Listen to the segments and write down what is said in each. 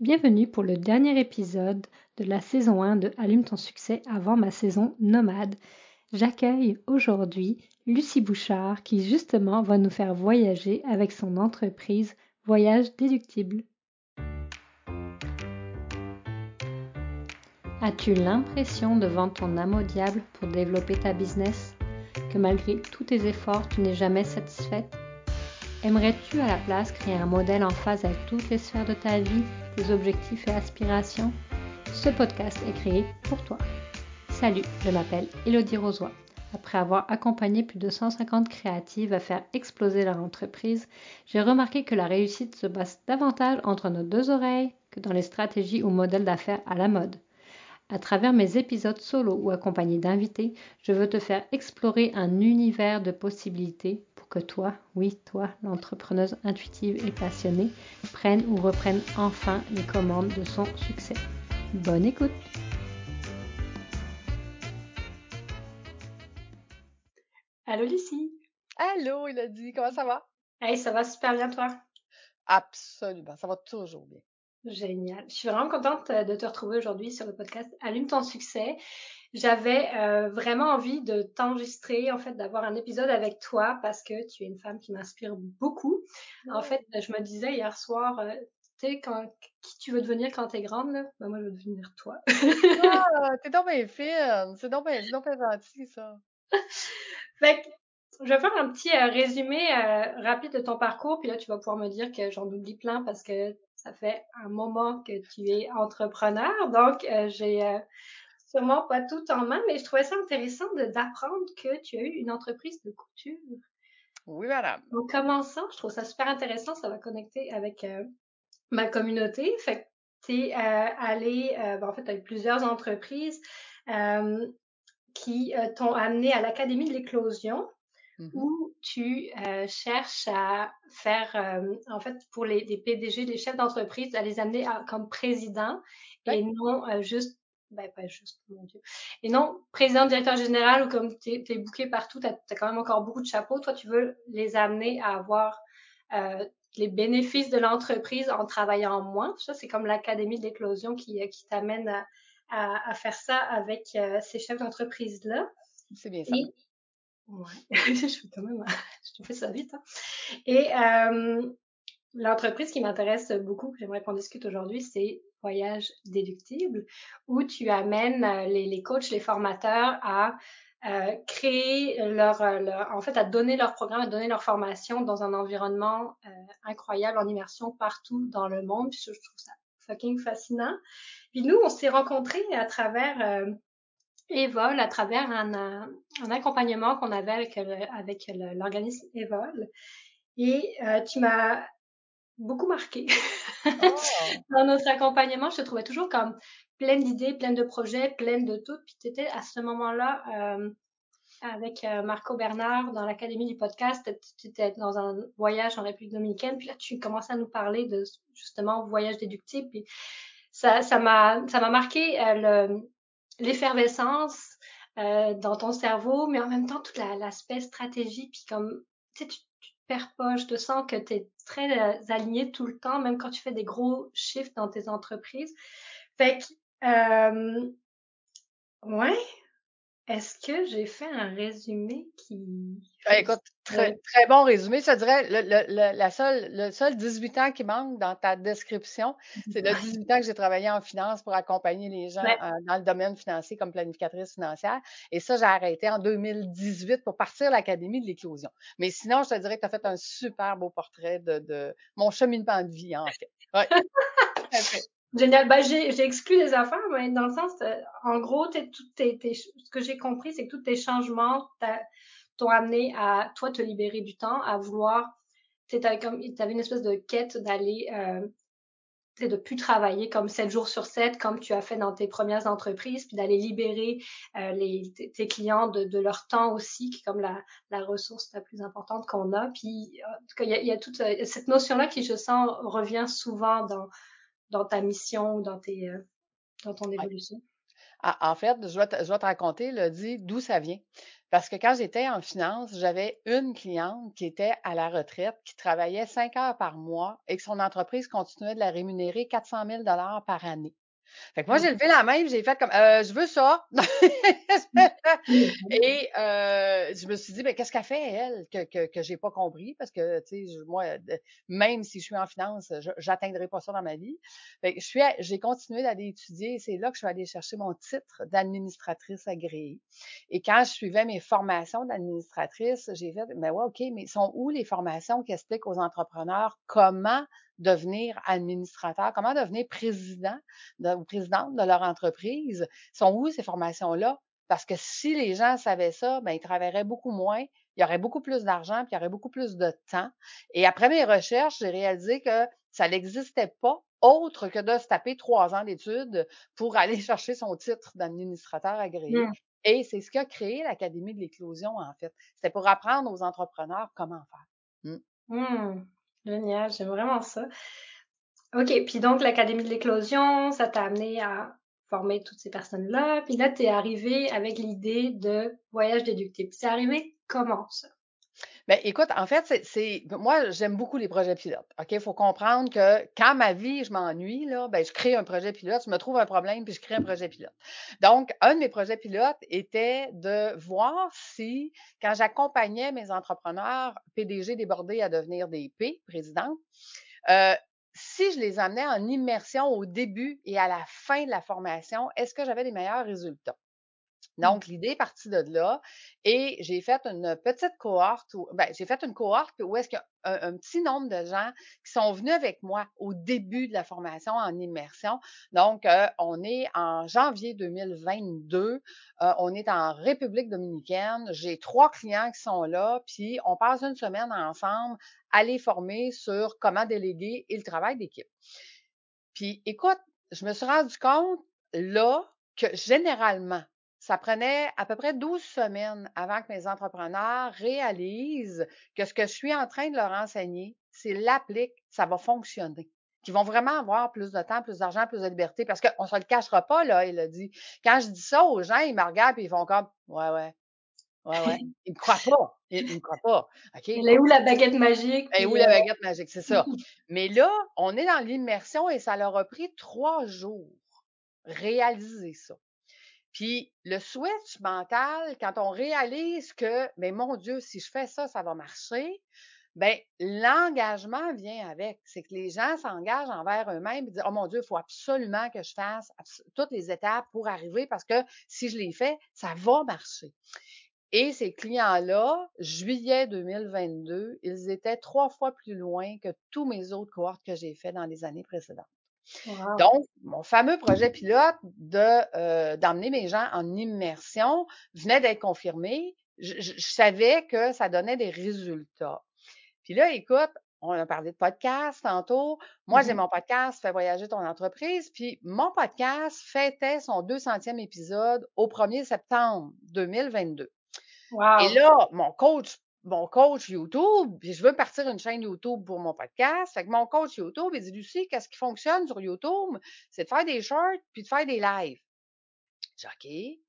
Bienvenue pour le dernier épisode de la saison 1 de Allume ton succès avant ma saison nomade. J'accueille aujourd'hui Lucie Bouchard qui justement va nous faire voyager avec son entreprise Voyage Déductible. As-tu l'impression de vendre ton âme au diable pour développer ta business Que malgré tous tes efforts, tu n'es jamais satisfaite? Aimerais-tu à la place créer un modèle en phase avec toutes les sphères de ta vie, tes objectifs et aspirations Ce podcast est créé pour toi. Salut, je m'appelle Elodie Rosoy. Après avoir accompagné plus de 150 créatives à faire exploser leur entreprise, j'ai remarqué que la réussite se base davantage entre nos deux oreilles que dans les stratégies ou modèles d'affaires à la mode. À travers mes épisodes solo ou accompagnés d'invités, je veux te faire explorer un univers de possibilités pour que toi, oui, toi, l'entrepreneuse intuitive et passionnée, prenne ou reprenne enfin les commandes de son succès. Bonne écoute! Allô Lucie! Allô Elodie, comment ça va? Hey, ça va super bien toi? Absolument, ça va toujours bien. Génial. Je suis vraiment contente euh, de te retrouver aujourd'hui sur le podcast Allume ton succès. J'avais euh, vraiment envie de t'enregistrer, en fait, d'avoir un épisode avec toi parce que tu es une femme qui m'inspire beaucoup. En fait, je me disais hier soir, euh, tu sais, quand, qui tu veux devenir quand t'es grande, là? Ben, moi, je veux devenir toi. ah, t'es donc bien fine. C'est donc bien, donc bien gentil, ça. fait que, je vais faire un petit résumé rapide de ton parcours, puis là, tu vas pouvoir me dire que j'en oublie plein parce que ça fait un moment que tu es entrepreneur, donc euh, j'ai euh, sûrement pas tout en main, mais je trouvais ça intéressant d'apprendre que tu as eu une entreprise de couture. Oui, madame. En commençant, je trouve ça super intéressant, ça va connecter avec euh, ma communauté. Fait que tu es allé, ben, en fait, eu plusieurs entreprises qui t'ont amené à l'Académie de l'éclosion. Mmh où tu euh, cherches à faire, euh, en fait, pour les, PDG, les chefs d'entreprise, à les amener comme président et non euh, juste, ben pas juste, mon Dieu, et non président, directeur général ou comme tu es, bouqué partout, tu as, quand même encore beaucoup de chapeaux. Toi, tu veux les amener à avoir les bénéfices de l'entreprise en travaillant moins. Ça, c'est comme l'Académie de l'éclosion qui, qui t'amène à, à, faire ça avec ces chefs d'entreprise-là. C'est bien ça. Ouais, je quand même, je fais ça vite. Hein. Et euh, l'entreprise qui m'intéresse beaucoup, que j'aimerais qu'on discute aujourd'hui, c'est Voyage Déductible, où tu amènes euh, les, les coachs, les formateurs à euh, créer leur, leur, en fait, à donner leur programme, à donner leur formation dans un environnement euh, incroyable, en immersion partout dans le monde. Puis je, trouve ça fucking fascinant. Puis nous, on s'est rencontrés à travers euh, Evol à travers un, un accompagnement qu'on avait avec, avec l'organisme Evol. Et euh, tu m'as beaucoup marqué oh. dans notre accompagnement. Je te trouvais toujours comme pleine d'idées, pleine de projets, pleine de tout. Puis tu étais à ce moment-là euh, avec euh, Marco Bernard dans l'Académie du podcast. Tu étais dans un voyage en République dominicaine. Puis là, tu commençais à nous parler de justement voyage déductible. Puis ça, ça m'a, ça m'a marqué le l'effervescence euh, dans ton cerveau, mais en même temps tout l'aspect stratégie, puis comme tu tu, te perds pas, je te sens que tu es très euh, aligné tout le temps, même quand tu fais des gros shifts dans tes entreprises. Fait que, euh, ouais, est-ce que j'ai fait un résumé qui... Ben, écoute, très, très bon résumé. Ça dirait, le, le, la seule, le seul 18 ans qui manque dans ta description, c'est le 18 ans que j'ai travaillé en finance pour accompagner les gens euh, dans le domaine financier comme planificatrice financière. Et ça, j'ai arrêté en 2018 pour partir à l'Académie de l'éclosion. Mais sinon, je te dirais que tu as fait un super beau portrait de, de mon cheminement de vie, en fait. Ouais. Génial. Bah, j'ai exclu les affaires, mais dans le sens, euh, en gros, tout tes, ce que j'ai compris, c'est que tous tes changements t'ont amené à, toi, te libérer du temps, à vouloir, tu avais une espèce de quête d'aller, euh, de plus travailler comme 7 jours sur 7, comme tu as fait dans tes premières entreprises, puis d'aller libérer euh, les, tes clients de, de, leur temps aussi, qui est comme la, la ressource la plus importante qu'on a. Puis, en tout cas, il y a, y a toute euh, cette notion-là qui, je sens, revient souvent dans dans ta mission ou dans, tes, euh, dans ton évolution? En fait, je vais te je vais te raconter, là, dit d'où ça vient. Parce que quand j'étais en finance, j'avais une cliente qui était à la retraite, qui travaillait 5 heures par mois et que son entreprise continuait de la rémunérer 400 000 par année. Fait que moi, j'ai levé la main, j'ai fait comme euh, je veux ça. et euh, je me suis dit, mais qu'est-ce qu'elle fait, elle, que, que, que j'ai pas compris? Parce que, tu sais, moi, même si je suis en finance, j'atteindrai pas ça dans ma vie. Fait que je suis, j'ai continué d'aller étudier c'est là que je suis allée chercher mon titre d'administratrice agréée. Et quand je suivais mes formations d'administratrice, j'ai fait, mais ouais, OK, mais sont où les formations qui expliquent aux entrepreneurs comment devenir administrateur, comment devenir président ou présidente de leur entreprise. Sont où ces formations-là? Parce que si les gens savaient ça, ben, ils travailleraient beaucoup moins, il y aurait beaucoup plus d'argent, puis il y aurait beaucoup plus de temps. Et après mes recherches, j'ai réalisé que ça n'existait pas autre que de se taper trois ans d'études pour aller chercher son titre d'administrateur agréé. Mmh. Et c'est ce qui a créé l'Académie de l'éclosion, en fait. C'était pour apprendre aux entrepreneurs comment faire. Mmh. Mmh. Génial, j'aime vraiment ça. OK, puis donc l'Académie de l'éclosion, ça t'a amené à former toutes ces personnes-là. Puis là, tu es arrivé avec l'idée de voyage déductible. C'est arrivé comment ça? Bien, écoute, en fait, c'est, moi, j'aime beaucoup les projets pilotes. OK? Il faut comprendre que quand ma vie, je m'ennuie, là, ben, je crée un projet pilote, je me trouve un problème, puis je crée un projet pilote. Donc, un de mes projets pilotes était de voir si, quand j'accompagnais mes entrepreneurs PDG débordés à devenir des P, présidents, euh, si je les amenais en immersion au début et à la fin de la formation, est-ce que j'avais des meilleurs résultats? Mmh. Donc, l'idée est partie de là et j'ai fait une petite cohorte, ben, j'ai fait une cohorte où est-ce qu'il y a un, petit nombre de gens qui sont venus avec moi au début de la formation en immersion. Donc, euh, on est en janvier 2022, euh, on est en République dominicaine, j'ai trois clients qui sont là, puis on passe une semaine ensemble à les former sur comment déléguer et le travail d'équipe. Puis, écoute, je me suis rendu compte là que généralement, ça prenait à peu près 12 semaines avant que mes entrepreneurs réalisent que ce que je suis en train de leur enseigner, s'ils l'appliquent, ça va fonctionner. Qu'ils vont vraiment avoir plus de temps, plus d'argent, plus de liberté. Parce qu'on ne se le cachera pas, là, il a dit. Quand je dis ça aux gens, ils me regardent et ils font comme Ouais, ouais. Ouais, ouais. Ils ne me croient pas. Ils ne me croient pas. Elle est où la baguette magique? Elle est où la euh, baguette magique? C'est ça. Mais là, on est dans l'immersion et ça leur a pris trois jours réaliser ça. Puis le switch mental, quand on réalise que, mais mon Dieu, si je fais ça, ça va marcher, ben l'engagement vient avec. C'est que les gens s'engagent envers eux-mêmes et disent, oh mon Dieu, il faut absolument que je fasse toutes les étapes pour arriver parce que si je les fais, ça va marcher. Et ces clients-là, juillet 2022, ils étaient trois fois plus loin que tous mes autres cohortes que j'ai fait dans les années précédentes. Donc, mon fameux projet pilote de euh, d'emmener mes gens en immersion venait d'être confirmé. Je, savais que ça donnait des résultats. Puis là, écoute, on a parlé de podcast tantôt. Moi, j'ai mmh mon podcast Fais voyager ton entreprise. Puis mon podcast fêtait son 200e épisode au 1er septembre 2022. Et là, mon coach mon coach YouTube, puis je veux partir une chaîne YouTube pour mon podcast. Fait que mon coach YouTube, il dit Lucie, qu'est-ce qui fonctionne sur YouTube? C'est de faire des shorts puis de faire des lives. J'ai OK.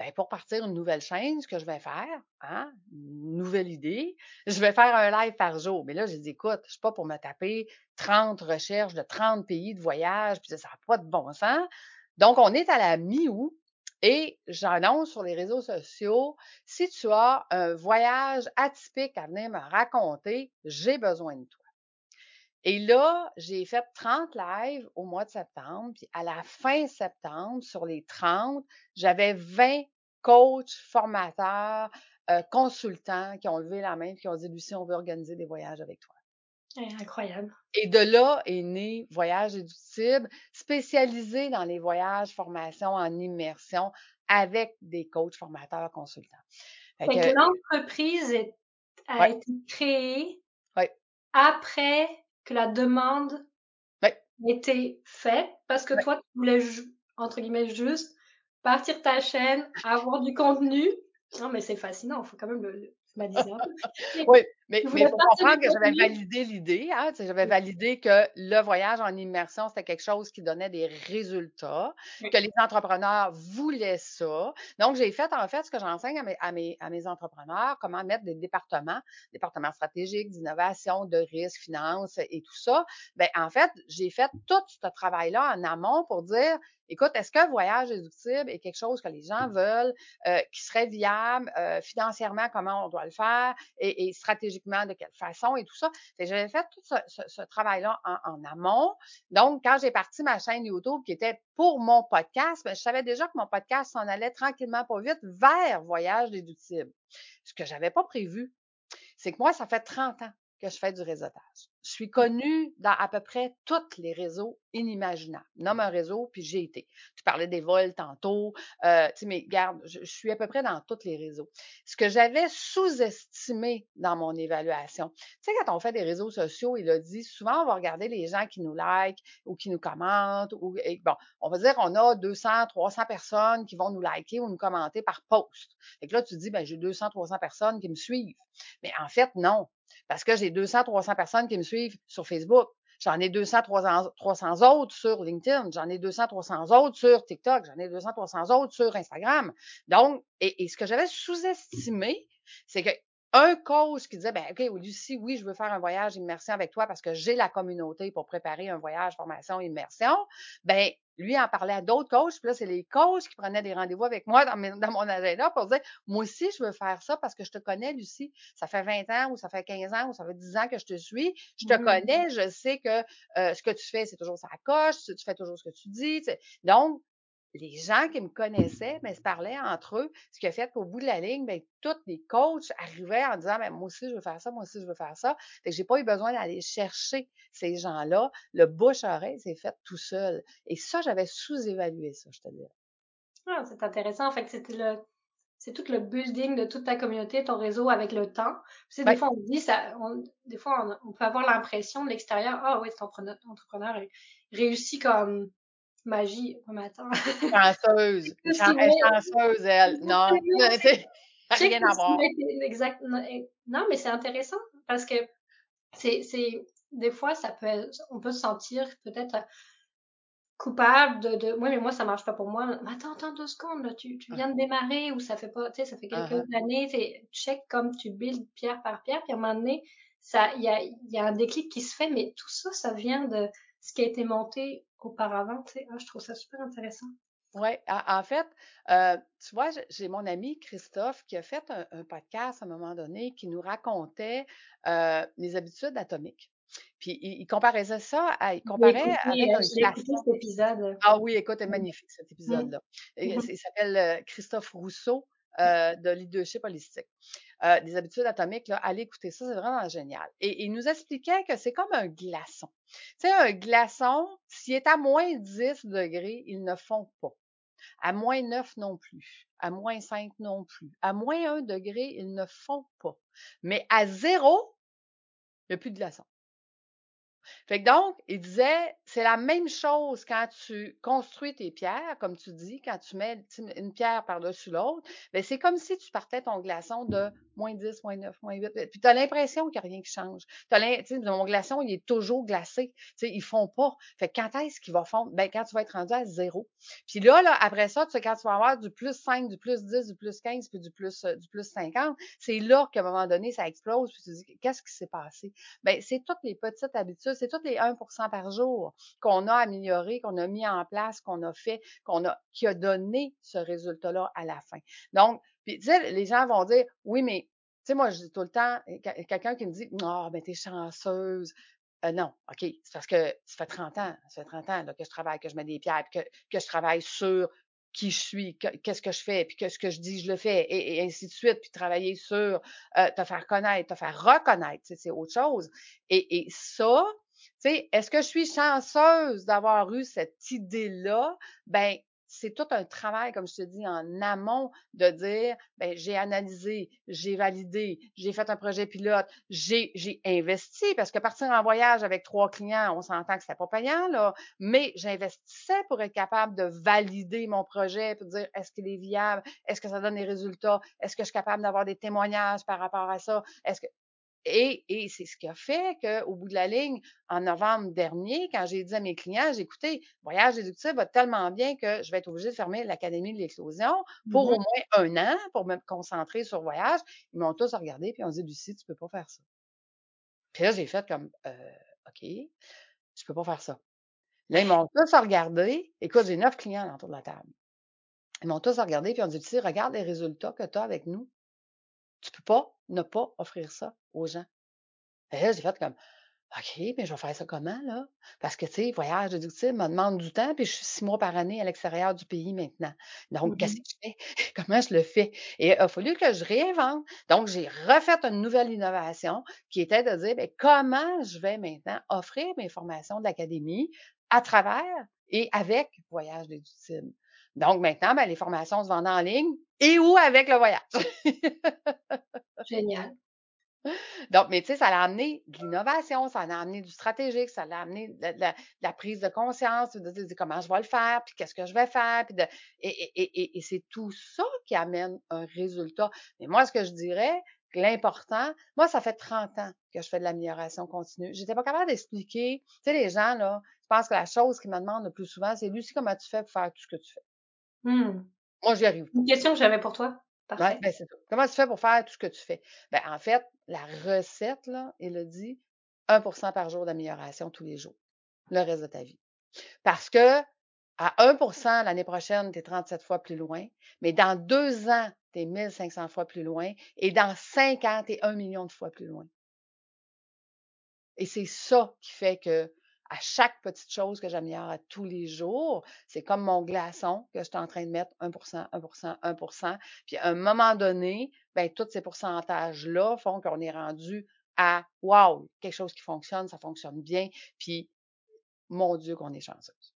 Ben, pour partir une nouvelle chaîne, ce que je vais faire, hein, nouvelle idée, je vais faire un live par jour. Mais là, j'ai dit, écoute, je suis pas pour me taper 30 recherches de 30 pays de voyage, puis ça n'a pas de bon sens. Donc, on est à la mi-août. Et j'annonce sur les réseaux sociaux, si tu as un voyage atypique à venir me raconter, j'ai besoin de toi. Et là, j'ai fait 30 lives au mois de septembre, puis à la fin septembre, sur les 30, j'avais 20 coachs, formateurs, euh, consultants qui ont levé la main et qui ont dit, Lucie, on veut organiser des voyages avec toi. Incroyable. Et de là est né Voyage éductible, spécialisé dans les voyages, formations en immersion avec des coachs, formateurs, consultants. L'entreprise a été créée après que la demande ait été faite parce que toi, tu voulais, entre guillemets, juste partir ta chaîne, avoir du contenu. Non, mais c'est fascinant, il faut quand même le, oui, Mais, mais pour comprendre que j'avais validé l'idée, hein, j'avais validé que le voyage en immersion, c'était quelque chose qui donnait des résultats, que les entrepreneurs voulaient ça. Donc, j'ai fait, en fait, ce que j'enseigne à mes, à, mes, à mes entrepreneurs, comment mettre des départements, départements stratégiques, d'innovation, de risque, finance et tout ça. Ben, en fait, j'ai fait tout ce travail-là en amont pour dire, Écoute, est-ce qu'un voyage déductible est quelque chose que les gens veulent, euh, qui serait viable, euh, financièrement, comment on doit le faire et, stratégiquement de quelle façon et tout ça? J'avais fait tout ce, travail-là en, amont. Donc, quand j'ai parti ma chaîne YouTube qui était pour mon podcast, ben, je savais déjà que mon podcast s'en allait tranquillement pas vite vers voyage déductible. Ce que j'avais pas prévu, c'est que moi, ça fait 30 ans que je fais du réseautage. Je suis connue dans à peu près tous les réseaux inimaginables. Nomme un réseau, puis j'ai été. Tu parlais des vols tantôt. Euh, tu sais, mais garde, je, suis à peu près dans tous les réseaux. Ce que j'avais sous-estimé dans mon évaluation, tu sais, quand on fait des réseaux sociaux, il a dit, souvent, on va regarder les gens qui nous like ou qui nous commentent. Ou, bon, on va dire qu'on a 200, 300 personnes qui vont nous liker ou nous commenter par post. Et là, tu dis, ben, j'ai 200, 300 personnes qui me suivent. Mais en fait, non. Parce que j'ai 200, 300 personnes qui me suivent sur Facebook. J'en ai 200, 300, 300 autres sur LinkedIn. J'en ai 200, 300 autres sur TikTok. J'en ai 200, 300 autres sur Instagram. Donc, et, ce que j'avais sous-estimé, c'est que un coach qui disait, ben, OK, Lucie, oui, je veux faire un voyage immersion avec toi parce que j'ai la communauté pour préparer un voyage formation immersion. Ben, lui en parlait à d'autres coachs, puis là, c'est les coachs qui prenaient des rendez-vous avec moi dans, dans, mon agenda pour dire, moi aussi, je veux faire ça parce que je te connais, Lucie. Ça fait 20 ans ou ça fait 15 ans ou ça fait 10 ans que je te suis. Je te mmh. connais, je sais que euh, ce que tu fais, c'est toujours ça coche, tu fais toujours ce que tu dis. Donc, les gens qui me connaissaient, ben, se parlaient entre eux, ce qui a fait qu'au bout de la ligne, ben, tous les coachs arrivaient en disant, ben, moi aussi, je veux faire ça, moi aussi, je veux faire ça. Fait que j'ai pas eu besoin d'aller chercher ces gens-là. Le bouche-oreille s'est fait tout seul. Et ça, j'avais sous-évalué ça, je te dis. Ah, c'est intéressant. En fait, c'était le, c'est tout le building de toute ta communauté, ton réseau avec le temps. Tu des fois, on dit ça, des fois, on, peut avoir l'impression de l'extérieur, ah oui, cet entrepreneur, entrepreneur réussit comme magie. Oh, mais attends. Chanceuse. Est chanceuse, elle. Non, rien à voir. Exact. Non, mais c'est intéressant parce que c'est, c'est, des fois, ça peut, on peut se sentir peut-être coupable de, de, oui, mais moi, ça marche pas pour moi. Mais attends, attends deux secondes, là, tu, tu ah. viens de démarrer ou ça fait pas, tu sais, ça fait quelques uh-huh. années, tu check comme tu builds pierre par pierre, puis à un moment donné, ça, il y a, y a un déclic qui se fait, mais tout ça, ça vient de ce qui a été monté auparavant. Tu sais, ah, je trouve ça super intéressant. Oui, en fait, euh, tu vois, j'ai mon ami Christophe qui a fait un, podcast à un moment donné qui nous racontait euh, les habitudes atomiques. Puis il, comparait ça à, il comparait avec euh, un cet épisode. Ah oui, écoute, c'est magnifique cet mmh. épisode-là. Il, s'appelle Christophe Rousseau de leadership holistique. Des habitudes atomiques, là, allez écouter ça, c'est vraiment génial. Et il nous expliquait que c'est comme un glaçon. Tu sais, un glaçon, s'il est à moins 10 degrés, il ne fond pas. À moins 9 non plus. À moins 5 non plus. À moins 1 degré, il ne fond pas. Mais à zéro, il n'y a plus de glaçon. Fait que donc, il disait, c'est la même chose quand tu construis tes pierres, comme tu dis, quand tu mets une pierre par-dessus l'autre, ben c'est comme si tu partais ton glaçon de moins 10, moins 9, moins 8. Puis tu as l'impression qu'il n'y a rien qui change. mon glaçon, il est toujours glacé. sais, ils font pas. Fait que quand est-ce qu'il va fondre? Ben, quand tu vas être rendu à zéro. Puis là, là, après ça, tu sais, quand tu vas avoir du plus 5, du plus 10, du plus 15, puis du plus, euh, du plus 50, c'est là qu'à un moment donné, ça explose. Puis tu te dis, qu'est-ce qui s'est passé? Ben, c'est toutes les petites habitudes, c'est toutes les 1% par jour qu'on a amélioré, qu'on a mis en place, qu'on a fait, qu'on a, qui a donné ce résultat-là à la fin. Donc, puis, tu sais, les gens vont dire, oui, mais, tu sais, moi, je dis tout le temps, quelqu'un qui me dit, ah, oh, ben, t'es chanceuse. Euh, non, OK, c'est parce que ça fait 30 ans, ça fait 30 ans que je travaille, que je mets des pierres, que, que je travaille sur qui je suis, qu'est-ce que je fais, puis qu'est-ce que je dis, je le fais, et, ainsi de suite, puis travailler sur euh, te faire connaître, te faire reconnaître, c'est autre chose. Et, et ça, tu sais, est-ce que je suis chanceuse d'avoir eu cette idée-là? Ben, c'est tout un travail, comme je te dis, en amont de dire, ben, j'ai analysé, j'ai validé, j'ai fait un projet pilote, j'ai, j'ai investi, parce que partir en voyage avec trois clients, on s'entend que c'était pas payant, là, mais j'investissais pour être capable de valider mon projet, pour dire, est-ce qu'il est viable? Est-ce que ça donne des résultats? Est-ce que je suis capable d'avoir des témoignages par rapport à ça? Est-ce que, Et, et c'est ce qui a fait qu'au bout de la ligne, en novembre dernier, quand j'ai dit à mes clients, j'ai écouté, voyage déductible va tellement bien que je vais être obligée de fermer l'Académie de l'éclosion pour au moins un an, pour me concentrer sur voyage. Ils m'ont tous regardé puis ont dit, Lucie, tu peux pas faire ça. Puis là, j'ai fait comme, euh, OK, je peux pas faire ça. Là, ils m'ont tous regardé. Écoute, j'ai neuf clients autour de la table. Ils m'ont tous regardé puis ont dit, Lucie, regarde les résultats que tu as avec nous. Tu peux pas ne pas offrir ça aux gens. Et là, j'ai fait comme, OK, mais je vais faire ça comment, là? Parce que, tu sais, voyage déductible me demande du temps, puis je suis six mois par année à l'extérieur du pays maintenant. Donc, qu'est-ce Mhm. que je fais? Comment je le fais? Et il a fallu que je réinvente. Donc, j'ai refait une nouvelle innovation qui était de dire, bien, comment je vais maintenant offrir mes formations de l'académie à travers et avec voyage déductible. Donc, maintenant, ben, les formations se vendent en ligne et ou avec le voyage. Génial. Donc, mais tu sais, ça l'a amené de l'innovation, ça l'a amené du stratégique, ça l'a amené de la, de prise de conscience, de dire comment je vais le faire, puis qu'est-ce que je vais faire, puis de, et, et, et, et c'est tout ça qui amène un résultat. Mais moi, ce que je dirais, l'important, moi, ça fait 30 ans que je fais de l'amélioration continue. J'étais pas capable d'expliquer, tu sais, les gens, là, je pense que la chose qu'ils me demandent le plus souvent, c'est Lucie, comment tu fais pour faire tout ce que tu fais? Hmm. Moi, j'y arrive pas. Une question que j'avais pour toi? Ouais, Parfait. ben, c'est. Comment tu fais pour faire tout ce que tu fais? Ben, en fait, la recette, là, dit 1% par jour d'amélioration tous les jours, le reste de ta vie. Parce que à 1% l'année prochaine, tu es 37 fois plus loin, mais dans deux ans, tu es 1500 fois plus loin, et dans cinq ans, tu es 1 million de fois plus loin. Et c'est ça qui fait que à chaque petite chose que j'améliore à tous les jours, c'est comme mon glaçon que je suis en train de mettre 1% 1% 1% Puis à un moment donné, ben, tous ces pourcentages-là font qu'on est rendu à wow, quelque chose qui fonctionne, ça fonctionne bien. Puis mon Dieu, qu'on est chanceuse.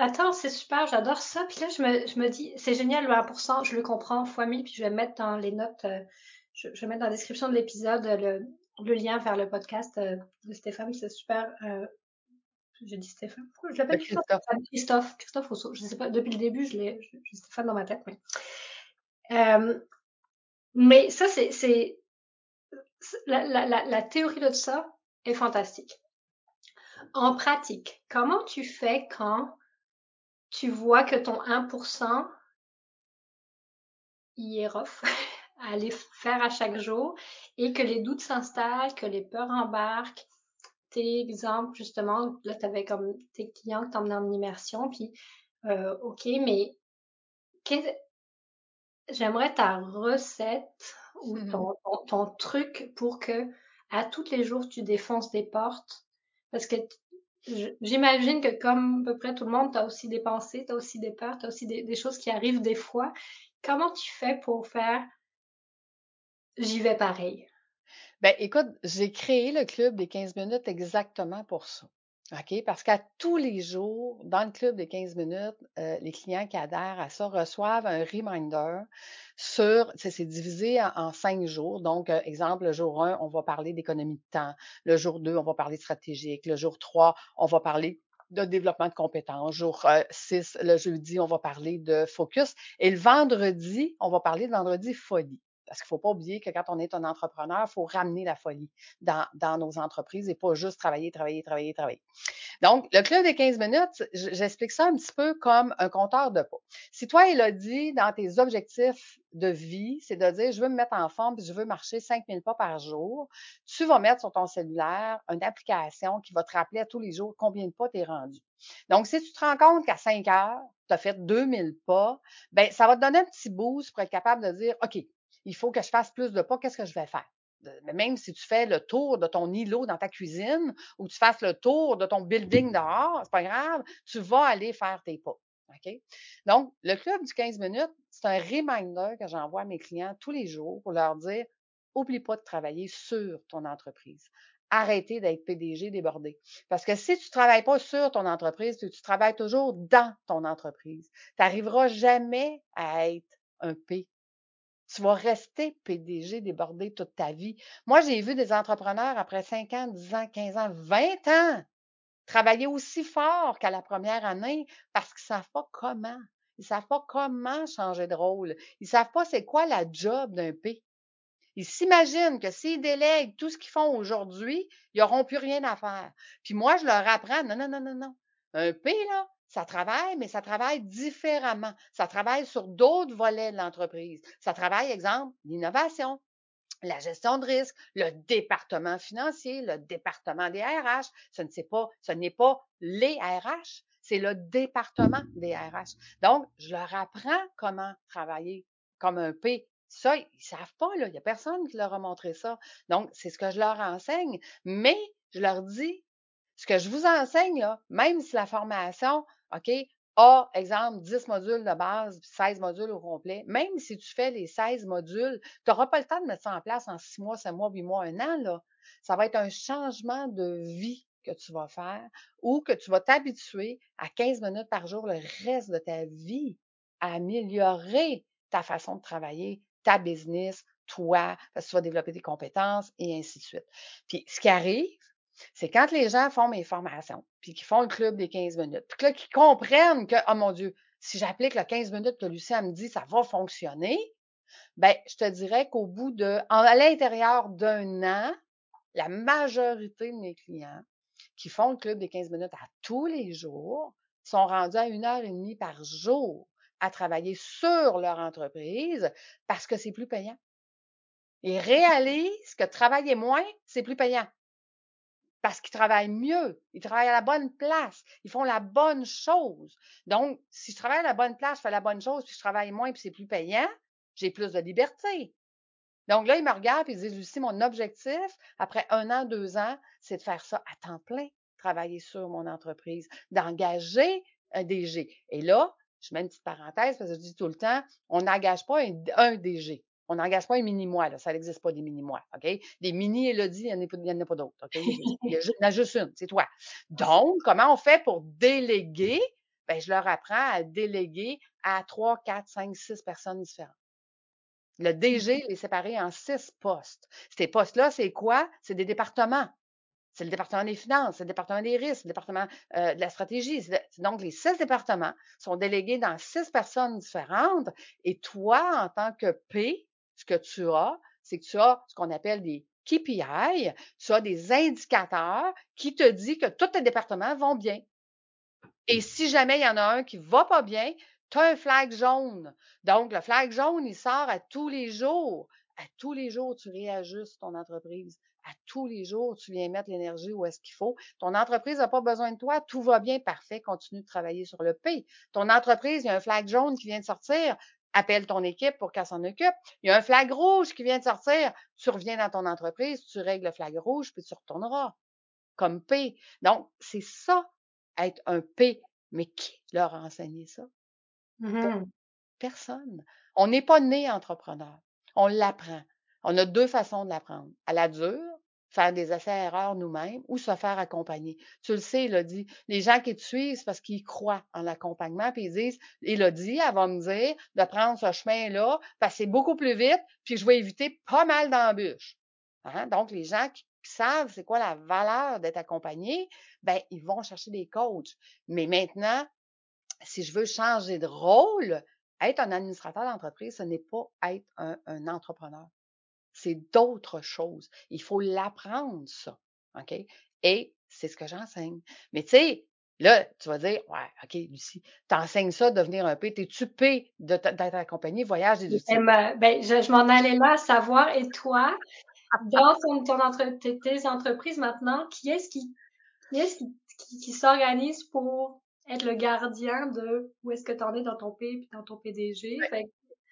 Attends, c'est super, j'adore ça. Puis là, je me, je me dis, c'est génial le 1%, je le comprends fois 1000, puis je vais mettre dans les notes, euh, je, je vais mettre dans la description de l'épisode le, le lien vers le podcast euh, de Stéphane, c'est super. Euh, j'ai dit Stéphane, pourquoi je Le l'appelle temps Christophe? Stéphane? Christophe, Christophe Rousseau, je sais pas, depuis le début, je l'ai, j'ai Stéphane dans ma tête, mais. Euh, mais ça, c'est, c'est, c'est- la, la, la, la théorie de ça est fantastique. En pratique, comment tu fais quand tu vois que ton 1% il est rough? à aller faire à chaque jour et que les doutes s'installent, que les peurs embarquent. Tes exemples, justement, là, tu avais comme tes clients que t'emmenaient en immersion, puis euh, OK, mais j'aimerais ta recette ou ton, ton, ton truc pour que à tous les jours tu défonces des portes. Parce que j'imagine que comme à peu près tout le monde, tu as aussi des pensées, tu as aussi des peurs, tu as aussi des, des choses qui arrivent des fois. Comment tu fais pour faire j'y vais pareil? Ben, écoute, j'ai créé le club des 15 minutes exactement pour ça. OK? Parce qu'à tous les jours, dans le club des 15 minutes, euh, les clients qui adhèrent à ça reçoivent un reminder sur, c'est divisé en, cinq jours. Donc, euh, exemple, le jour 1, on va parler d'économie de temps. Le jour 2, on va parler stratégique. Le jour 3, on va parler de développement de compétences. Jour euh, 6, le jeudi, on va parler de focus. Et le vendredi, on va parler de vendredi folie. Parce qu'il ne faut pas oublier que quand on est un entrepreneur, il faut ramener la folie dans, dans nos entreprises et pas juste travailler, travailler, travailler, travailler. Donc, le club des 15 minutes, j'explique ça un petit peu comme un compteur de pas. Si toi, dit dans tes objectifs de vie, c'est de dire, je veux me mettre en forme, puis je veux marcher 5000 pas par jour, tu vas mettre sur ton cellulaire une application qui va te rappeler à tous les jours combien de pas tu es rendu. Donc, si tu te rends compte qu'à 5 heures, tu as fait 2000 pas, ben ça va te donner un petit boost pour être capable de dire, OK, il faut que je fasse plus de pas, qu'est-ce que je vais faire? Même si tu fais le tour de ton îlot dans ta cuisine ou tu fasses le tour de ton building dehors, c'est pas grave, tu vas aller faire tes pas. Donc, le club du 15 minutes, c'est un reminder que j'envoie à mes clients tous les jours pour leur dire oublie pas de travailler sur ton entreprise. Arrêtez d'être PDG débordé. Parce que si tu ne travailles pas sur ton entreprise, tu, tu travailles toujours dans ton entreprise, tu n'arriveras jamais à être un P tu vas rester PDG débordé toute ta vie. Moi, j'ai vu des entrepreneurs après 5 ans, 10 ans, 15 ans, 20 ans travailler aussi fort qu'à la première année parce qu'ils ne savent pas comment. Ils ne savent pas comment changer de rôle. Ils ne savent pas c'est quoi la job d'un P. Ils s'imaginent que s'ils délèguent tout ce qu'ils font aujourd'hui, ils n'auront plus rien à faire. Puis moi, je leur apprends, non, non, non, non, non. Un P, là, ça travaille, mais ça travaille différemment. Ça travaille sur d'autres volets de l'entreprise. Ça travaille, exemple, l'innovation, la gestion de risque, le département financier, le département des RH. Ce n'est pas, ce n'est pas les RH, c'est le département des RH. Donc, je leur apprends comment travailler comme un P. Ça, ils ne savent pas, là. Il n'y a personne qui leur a montré ça. Donc, c'est ce que je leur enseigne. Mais je leur dis, ce que je vous enseigne, là, même si la formation, OK, a, exemple, 10 modules de base, 16 modules au complet, même si tu fais les 16 modules, tu n'auras pas le temps de mettre ça en place en 6 mois, 7 mois, 8 mois, un an, là. Ça va être un changement de vie que tu vas faire ou que tu vas t'habituer à 15 minutes par jour le reste de ta vie à améliorer ta façon de travailler, ta business, toi, parce que tu vas développer des compétences et ainsi de suite. Puis ce qui arrive, c'est quand les gens font mes formations, puis qu'ils font le club des 15 minutes, puis là, qu'ils comprennent que, oh mon Dieu, si j'applique le 15 minutes que Lucien me dit, ça va fonctionner, ben, je te dirais qu'au bout de, à l'intérieur d'un an, la majorité de mes clients qui font le club des 15 minutes à tous les jours sont rendus à une heure et demie par jour à travailler sur leur entreprise parce que c'est plus payant. Ils réalisent que travailler moins, c'est plus payant parce qu'ils travaillent mieux, ils travaillent à la bonne place, ils font la bonne chose. Donc, si je travaille à la bonne place, je fais la bonne chose, puis je travaille moins, puis c'est plus payant, j'ai plus de liberté. Donc là, ils me regardent et ils disent, Lucie, mon objectif, après un an, deux ans, c'est de faire ça à temps plein, travailler sur mon entreprise, d'engager un DG. Et là, je mets une petite parenthèse parce que je dis tout le temps, on n'engage pas un DG. On n'engage pas un mini-moi. Ça n'existe pas des mini-moi, OK? Des mini-Elodie, il n'y en a pas, d'autres, OK? Il y en a juste une, c'est toi. Donc, comment on fait pour déléguer? Ben, je leur apprends à déléguer à trois, quatre, cinq, six personnes différentes. Le DG est séparé en six postes. Ces postes-là, c'est quoi? C'est des départements. C'est le département des finances, c'est le département des risques, le département euh, de la stratégie. Donc, les six départements sont délégués dans six personnes différentes. Et toi, en tant que P, ce que tu as, c'est que tu as ce qu'on appelle des KPI, tu as des indicateurs qui te disent que tous tes départements vont bien. Et si jamais il y en a un qui ne va pas bien, tu as un flag jaune. Donc, le flag jaune, il sort à tous les jours. À tous les jours, tu réajustes ton entreprise. À tous les jours, tu viens mettre l'énergie où est-ce qu'il faut. Ton entreprise n'a pas besoin de toi. Tout va bien, parfait. Continue de travailler sur le P. Ton entreprise, il y a un flag jaune qui vient de sortir appelle ton équipe pour qu'elle s'en occupe. Il y a un flag rouge qui vient de sortir. Tu reviens dans ton entreprise, tu règles le flag rouge, puis tu retourneras comme P. Donc, c'est ça, être un P. Mais qui leur a enseigné ça? Mmh Personne. On n'est pas né entrepreneur. On l'apprend. On a deux façons de l'apprendre. À la dure, faire des essais-erreurs nous-mêmes ou se faire accompagner. Tu le sais, Elodie, les gens qui te suivent, parce qu'ils croient en l'accompagnement, puis ils disent, Elodie, elle va me dire de prendre ce chemin-là, c'est beaucoup plus vite, puis je vais éviter pas mal d'embûches. Hein? Donc, les gens qui, savent c'est quoi la valeur d'être accompagné, ben, ils vont chercher des coachs. Mais maintenant, si je veux changer de rôle, être un administrateur d'entreprise, ce n'est pas être un entrepreneur. C'est d'autres choses. Il faut l'apprendre, ça. OK? Et c'est ce que j'enseigne. Mais tu sais, là, tu vas dire, ouais, OK, Lucie, t'enseignes ça, devenir un P. T'es-tu P d'être accompagné, voyage des outils? Ben, je, m'en allais là à savoir, et toi, dans ton, ton tes entreprises maintenant, qui est-ce qui, qui, est qui, qui, s'organise pour être le gardien de où est-ce que tu en es dans ton P et dans ton PDG?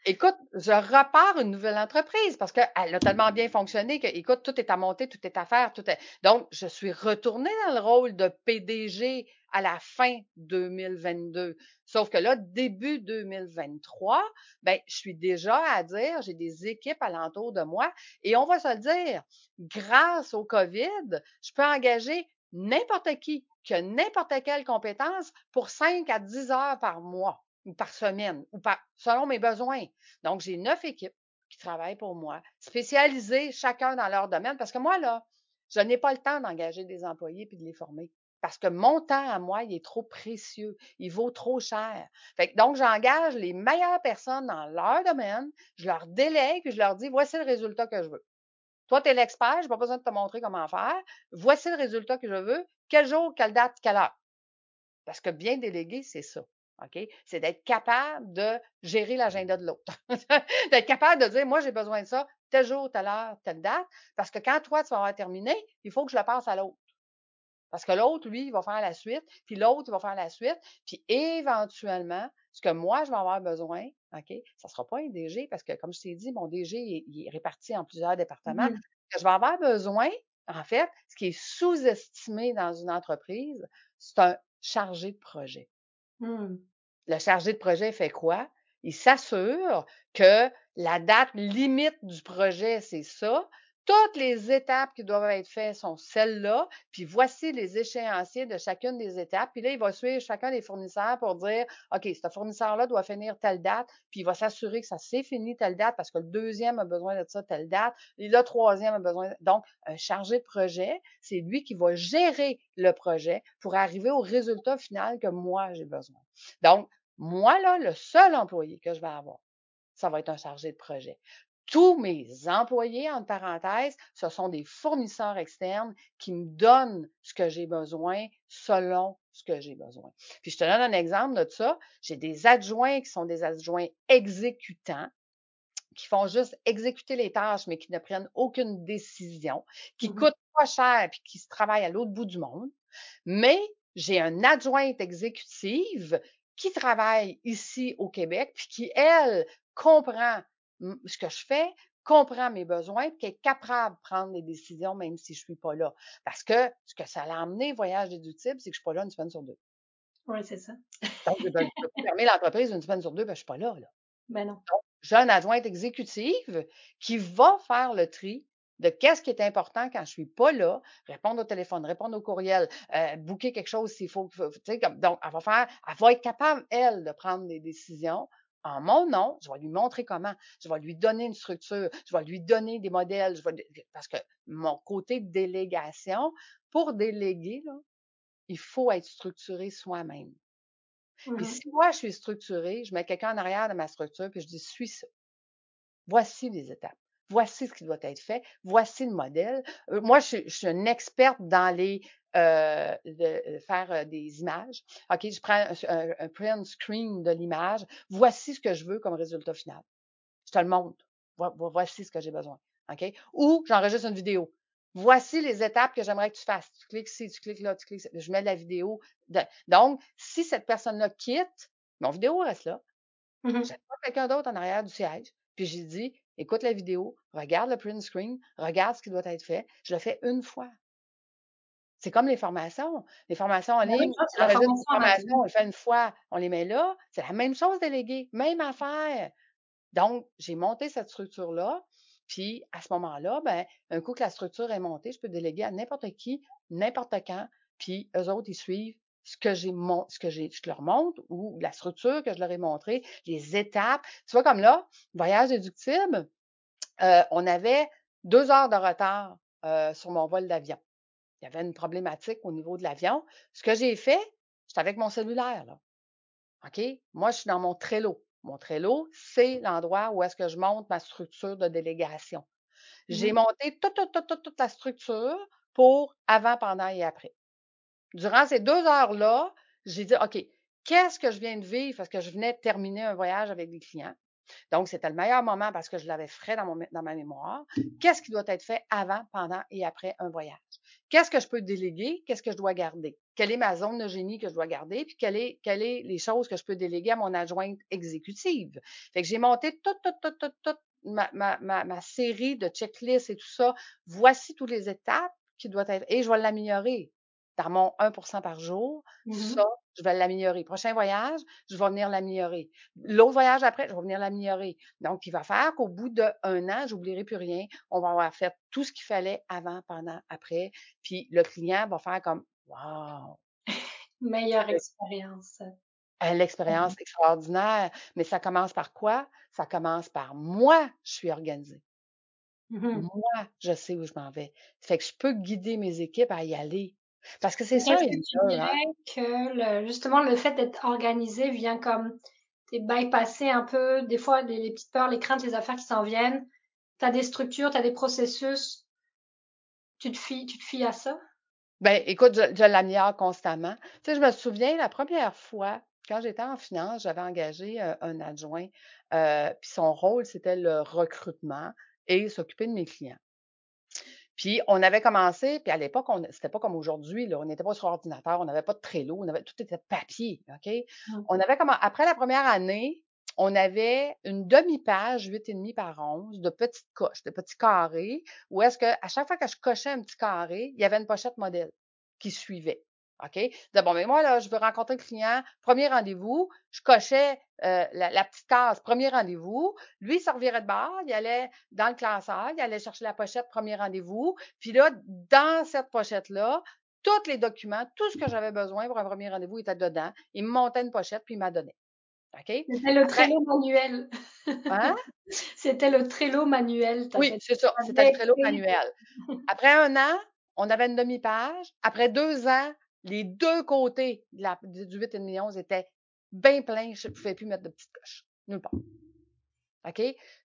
Écoute, je repars une nouvelle entreprise parce qu'elle a tellement bien fonctionné que, écoute, tout est à monter, tout est à faire, tout est. Donc, je suis retournée dans le rôle de PDG à la fin 2022. Sauf que là, début 2023, ben, je suis déjà à dire, j'ai des équipes alentour de moi et on va se le dire, grâce au COVID, je peux engager n'importe qui a n'importe quelle compétence pour 5 à 10 heures par mois ou par semaine, ou par, selon mes besoins. Donc, j'ai neuf équipes qui travaillent pour moi, spécialisées chacun dans leur domaine, parce que moi, là, je n'ai pas le temps d'engager des employés puis de les former. parce que mon temps à moi, il est trop précieux, il vaut trop cher. Donc, j'engage les meilleures personnes dans leur domaine, je leur délègue, puis je leur dis, voici le résultat que je veux. Toi, tu es l'expert, je n'ai pas besoin de te montrer comment faire. Voici le résultat que je veux. Quel jour, quelle date, quelle heure? Parce que bien déléguer, c'est ça. OK? C'est d'être capable de gérer l'agenda de l'autre. d'être capable de dire, moi, j'ai besoin de ça, tel jour, telle heure, telle date. Parce que quand toi, tu vas avoir terminé, il faut que je le passe à l'autre. Parce que l'autre, lui, il va faire la suite, puis l'autre, il va faire la suite, puis éventuellement, ce que moi, je vais avoir besoin, OK, ça ne sera pas un DG, parce que, comme je t'ai dit, mon DG, il, est réparti en plusieurs départements. Mmh Ce que je vais avoir besoin, en fait, ce qui est sous-estimé dans une entreprise, c'est un chargé de projet. Mmh. Le chargé de projet fait quoi? Il s'assure que la date limite du projet, c'est ça, toutes les étapes qui doivent être faites sont celles-là, puis voici les échéanciers de chacune des étapes. Puis là, il va suivre chacun des fournisseurs pour dire, OK, ce fournisseur-là doit finir telle date, puis il va s'assurer que ça s'est fini telle date parce que le deuxième a besoin de ça telle date, et le troisième a besoin. Donc, un chargé de projet, c'est lui qui va gérer le projet pour arriver au résultat final que moi, j'ai besoin. Donc, moi, là, le seul employé que je vais avoir, ça va être un chargé de projet tous mes employés, entre parenthèses, ce sont des fournisseurs externes qui me donnent ce que j'ai besoin selon ce que j'ai besoin. Puis je te donne un exemple de ça. J'ai des adjoints qui sont des adjoints exécutants qui font juste exécuter les tâches, mais qui ne prennent aucune décision, qui Mmh coûtent pas cher, puis qui se travaillent à l'autre bout du monde. Mais j'ai un adjointe exécutive qui travaille ici au Québec, puis qui, elle, comprend ce que je fais, comprend mes besoins, puis est capable de prendre des décisions même si je ne suis pas là. Parce que ce que ça a amené, voyage déductible, c'est que je ne suis pas là une semaine sur deux. Oui, c'est ça. Donc, je peux fermer l'entreprise une semaine sur deux, ben, je ne suis pas là. là. Ben non. Donc, j'ai une adjointe exécutive qui va faire le tri de qu'est-ce qui est important quand je ne suis pas là, répondre au téléphone, répondre au courriel, euh, booker quelque chose s'il faut. Comme, donc, elle va faire, elle va être capable, elle, de prendre des décisions en mon nom, je vais lui montrer comment, je vais lui donner une structure, je vais lui donner des modèles, je vais, parce que mon côté de délégation, pour déléguer, là, il faut être structuré soi-même. Puis Mmh si moi, je suis structurée, je mets quelqu'un en arrière de ma structure, puis je dis, suis ça. Voici les étapes. Voici ce qui doit être fait. Voici le modèle. Euh, moi, je, je, suis une experte dans les euh, de, faire euh, des images. OK, je prends un, un, print screen de l'image. Voici ce que je veux comme résultat final. Je te le montre. Voici ce que j'ai besoin. OK? Ou j'enregistre une vidéo. Voici les étapes que j'aimerais que tu fasses. Tu cliques ici, tu cliques là, tu cliques. Je mets la vidéo. Donc, si cette personne-là quitte, mon vidéo reste là. J'ai pas quelqu'un d'autre en arrière du siège. Puis j'ai dit, écoute la vidéo, regarde le print screen, regarde ce qui doit être fait. Je le fais une fois. C'est comme les formations. Les formations en ligne, on une formation, on le fait une fois, on les met là. C'est la même chose déléguée, même affaire. Donc, j'ai monté cette structure-là. Puis, à ce moment-là, ben, un coup que la structure est montée, je peux déléguer à n'importe qui, n'importe quand. Puis, eux autres, ils suivent ce que j'ai ce que j'ai, je leur montre ou la structure que je leur ai montrée, les étapes. Tu vois, comme là, voyage déductible, euh, on avait deux heures de retard euh, sur mon vol d'avion il y avait une problématique au niveau de l'avion. Ce que j'ai fait, j'étais avec mon cellulaire, là. OK? Moi, je suis dans mon Trello. Mon Trello, c'est l'endroit où est-ce que je monte ma structure de délégation. J'ai Mmh monté toute, toute, toute, toute, toute la structure pour avant, pendant et après. Durant ces deux heures-là, j'ai dit, OK, qu'est-ce que je viens de vivre? Parce que je venais de terminer un voyage avec des clients. Donc, c'était le meilleur moment parce que je l'avais frais dans, ma mémoire. Qu'est-ce qui doit être fait avant, pendant et après un voyage? Qu'est-ce que je peux déléguer? Qu'est-ce que je dois garder? Quelle est ma zone de génie que je dois garder? Puis quelles est les choses que je peux déléguer à mon adjointe exécutive? Fait que j'ai monté toute, toute, toute, toute, toute ma série de checklists et tout ça. Voici toutes les étapes qui doivent être, et je vais l'améliorer dans mon 1% par jour. Mmh Ça, je vais l'améliorer. Prochain voyage, je vais venir l'améliorer. L'autre voyage après, je vais venir l'améliorer. Donc, il va faire qu'au bout d'un an, j'oublierai plus rien. On va avoir fait tout ce qu'il fallait avant, pendant, après. Puis le client va faire comme Wow! Meilleure expérience. L'expérience extraordinaire. Mais ça commence par quoi? Ça commence par moi, je suis organisée. Mmh Moi, je sais où je m'en vais. Ça fait que je peux guider mes équipes à y aller. Parce que c'est ça, ça, tu hein. dirais que justement le fait d'être organisé vient comme t'es bypassé un peu, des fois les, petites peurs, les craintes, les affaires qui s'en viennent? Tu as des structures, tu as des processus? Tu te fies, tu te fies à ça? Ben, écoute, je, je l'améliore constamment. Tu sais, je me souviens la première fois, quand j'étais en finance, j'avais engagé euh, un adjoint, euh, puis son rôle, c'était le recrutement et s'occuper de mes clients. Puis on avait commencé, puis à l'époque, on c'était pas comme aujourd'hui, là, on n'était pas sur ordinateur, on n'avait pas de Trello, on avait tout était papier, OK? Mmh. On avait comme après la première année, on avait une demi-page, 8,5 par 11, de petites coches, de petits carrés, où est-ce que à chaque fois que je cochais un petit carré, il y avait une pochette modèle qui suivait. OK? Je bon, mais moi, là, je veux rencontrer le client, premier rendez-vous, je cochais euh, la, petite case, premier rendez-vous. Lui, il servirait de bord, il allait dans le classeur, il allait chercher la pochette, premier rendez-vous. Puis là, dans cette pochette-là, tous les documents, tout ce que j'avais besoin pour un premier rendez-vous était dedans. Il me montait une pochette, puis il m'a donné. OK? C'était le Trello manuel. Hein? C'était le Trello manuel. Oui, c'est ça. C'était le Trello manuel. Après un an, on avait une demi-page. Après deux ans, les deux côtés de la, du 8,5 11 étaient bien pleins. Je ne pouvais plus mettre de petites coches. Nulle part. OK?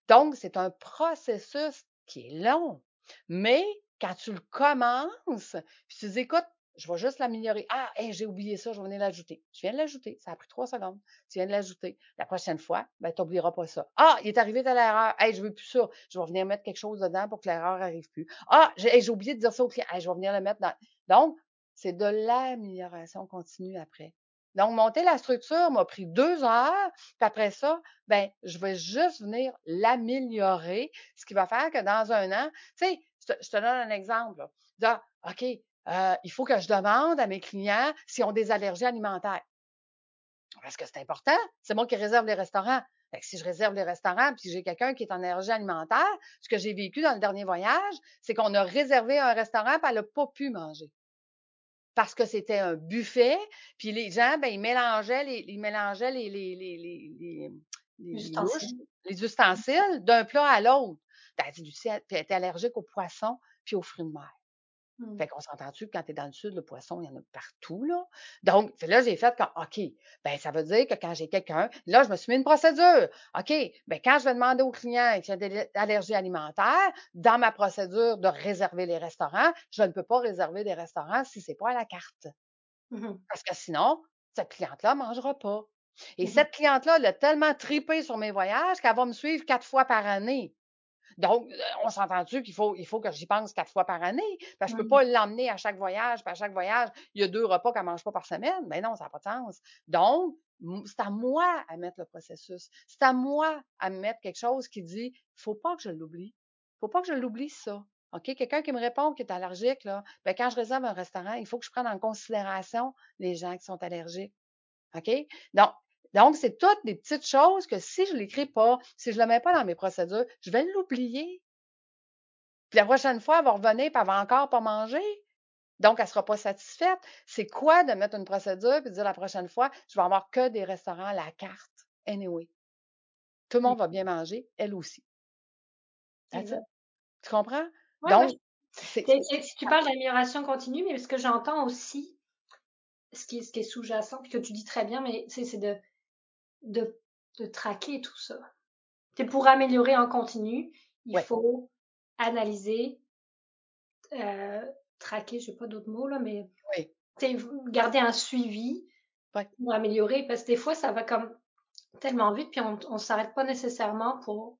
Donc, c'est un processus qui est long. Mais quand tu le commences, puis tu dis, écoute, je vais juste l'améliorer. Ah, j'ai oublié ça, je vais venir l'ajouter. Tu viens de l'ajouter. Ça a pris trois secondes. Tu viens de l'ajouter. La prochaine fois, ben, tu n'oublieras pas ça. Ah, il est arrivé à l'erreur. Hey, je veux plus ça. Je vais venir mettre quelque chose dedans pour que l'erreur n'arrive plus. Ah, j'ai oublié de dire ça au client. je vais venir le mettre dans. Donc, c'est de l'amélioration continue après. Donc, monter la structure m'a pris deux heures. Puis après ça, ben, je vais juste venir l'améliorer, ce qui va faire que dans un an, tu sais, je te, donne un exemple. Là. OK, euh, il faut que je demande à mes clients s'ils ont des allergies alimentaires. Parce que c'est important. C'est moi qui réserve les restaurants. si je réserve les restaurants puis j'ai quelqu'un qui est en allergie alimentaire, ce que j'ai vécu dans le dernier voyage, c'est qu'on a réservé un restaurant puis elle n'a pas pu manger. Parce que c'était un buffet, puis les gens, ben, ils mélangeaient les, ils mélangeaient les, les, les, les, les ustensiles d'un plat à l'autre. Elle était allergique aux poissons puis aux fruits de mer. Mmh. Fait qu'on s'entend-tu que quand tu es dans le sud, le poisson, il y en a partout, là? Donc, là, j'ai fait comme, OK, ben ça veut dire que quand j'ai quelqu'un, là, je me suis mis une procédure. OK, ben quand je vais demander au client qui a des allergies alimentaires, dans ma procédure de réserver les restaurants, je ne peux pas réserver des restaurants si c'est pas à la carte. Mmh Parce que sinon, cette cliente-là ne mangera pas. Et mmh cette cliente-là, elle a tellement tripé sur mes voyages qu'elle va me suivre quatre fois par année. Donc, euh, on s'entend-tu qu'il faut, il faut que j'y pense quatre fois par année? Parce que je ne peux pas l'emmener à chaque voyage, puis à chaque voyage, il y a deux repas qu'elle ne mange pas par semaine. Mais non, ça n'a pas de sens. Donc, c'est à moi à mettre le processus. C'est à moi à mettre quelque chose qui dit, il faut pas que je l'oublie. Il faut pas que je l'oublie, ça. OK? Quelqu'un qui me répond qui est allergique, là, ben, quand je réserve un restaurant, il faut que je prenne en considération les gens qui sont allergiques. OK? Donc, donc, c'est toutes des petites choses que si je ne l'écris pas, si je ne le mets pas dans mes procédures, je vais l'oublier. Puis la prochaine fois, elle va revenir et elle va encore pas manger. Donc, elle ne sera pas satisfaite. C'est quoi de mettre une procédure et de dire la prochaine fois, je vais avoir que des restaurants à la carte? Anyway. Tout le monde va bien manger, elle aussi. Tu comprends? Donc, tu parles d'amélioration continue, mais ce que j'entends aussi, ce qui est, ce qui est sous-jacent, puis que tu dis très bien, mais c'est de de, de traquer tout ça. C'est pour améliorer en continu, il faut analyser, euh, traquer, je sais pas d'autres mots là, mais garder un suivi pour améliorer, parce que des fois ça va comme tellement vite, puis on, on s'arrête pas nécessairement pour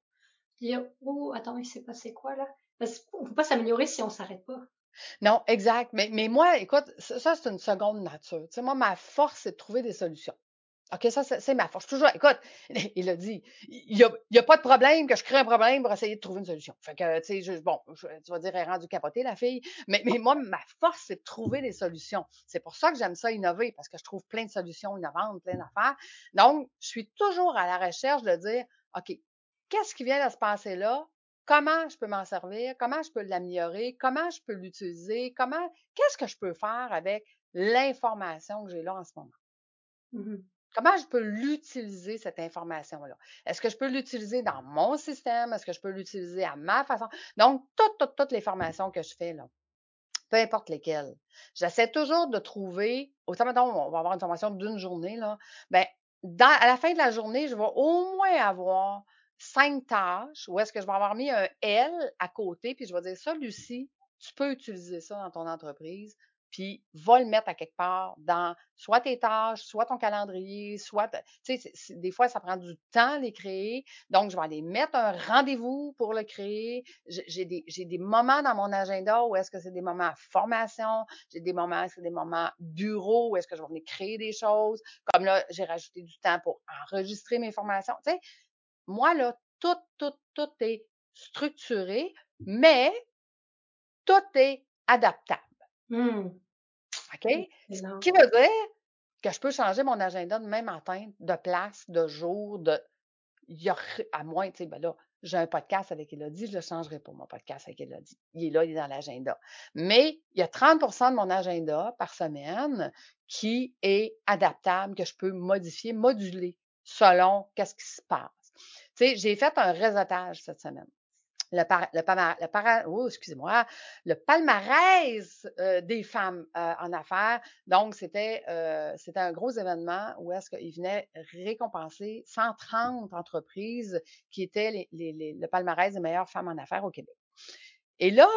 dire oh attends il s'est passé quoi là, parce qu'on peut pas s'améliorer si on s'arrête pas. Non, exact. Mais, mais moi, écoute, ça, c'est une seconde nature. Tu sais, moi, ma force, c'est de trouver des solutions. OK, ça, c'est ma force. Toujours, écoute, il a dit, il n'y a, a, pas de problème que je crée un problème pour essayer de trouver une solution. Fait que, tu sais, bon, tu vas dire, elle est rendue capotée, la fille. Mais, mais moi, ma force, c'est de trouver des solutions. C'est pour ça que j'aime ça innover, parce que je trouve plein de solutions innovantes, plein d'affaires. Donc, je suis toujours à la recherche de dire, OK, qu'est-ce qui vient de se passer là? Comment je peux m'en servir? Comment je peux l'améliorer? Comment je peux l'utiliser? Comment, qu'est-ce que je peux faire avec l'information que j'ai là en ce moment? Mmh Comment je peux l'utiliser, cette information-là? Est-ce que je peux l'utiliser dans mon système? Est-ce que je peux l'utiliser à ma façon? Donc, toutes, toutes, toutes les formations que je fais, là, peu importe lesquels. J'essaie toujours de trouver, autant maintenant, on va avoir une formation d'une journée, là, ben, à la fin de la journée, je vais au moins avoir cinq tâches où est-ce que je vais avoir mis un L à côté, puis je vais dire ça, Lucie, tu peux utiliser ça dans ton entreprise, puis va le mettre à quelque part dans soit tes tâches, soit ton calendrier, soit, tu sais, des fois, ça prend du temps les créer. Donc, je vais aller mettre un rendez-vous pour le créer. J'ai des, des moments dans mon agenda où est-ce que c'est des moments formation, j'ai des moments, c'est des moments bureau, où est-ce que je vais venir créer des choses. Comme là, j'ai rajouté du temps pour enregistrer mes formations. Tu sais, moi, là, tout, tout, tout est structuré, mais tout est adaptable. Mmh. OK? Ce qui veut dire que je peux changer mon agenda demain matin de place, de jour, de. Il y a, à moins, tu sais, ben là, j'ai un podcast avec Elodie, je le changerai pas, mon podcast avec Elodie. Il est là, il est dans l'agenda. Mais il y a 30% de mon agenda par semaine qui est adaptable, que je peux modifier, moduler selon qu'est-ce qui se passe. Tu sais, j'ai fait un réseautage cette semaine oh, le palmarès euh, des femmes euh, en affaires. Donc, c'était, euh, c'était un gros événement où est-ce qu'il venait récompenser 130 entreprises qui étaient le palmarès des meilleures femmes en affaires au Québec. Et là,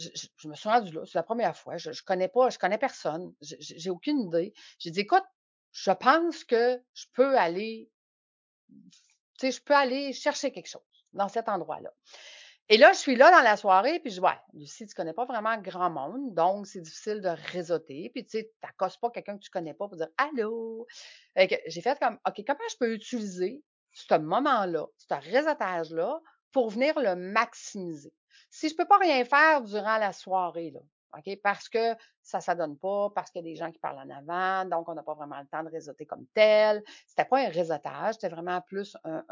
je, me suis rendue là, c'est la première fois, je, je connais pas, je connais personne, j'ai aucune idée. J'ai dit, écoute, je pense que je peux aller, tu sais, je peux aller chercher quelque chose dans cet endroit-là. Et là, je suis là dans la soirée, puis je ouais, Lucie, tu connais pas vraiment grand monde, donc c'est difficile de réseauter. Puis tu sais, tu n'accostes pas quelqu'un que tu connais pas pour dire Allô. J'ai fait comme, OK, comment je peux utiliser ce moment-là, ce réseautage-là, pour venir le maximiser? Si je peux pas rien faire durant la soirée, là, OK? Parce que ça ne s'adonne pas, parce qu'il y a des gens qui parlent en avant, donc on n'a pas vraiment le temps de réseauter comme tel. C'était pas un réseautage, c'était vraiment plus un,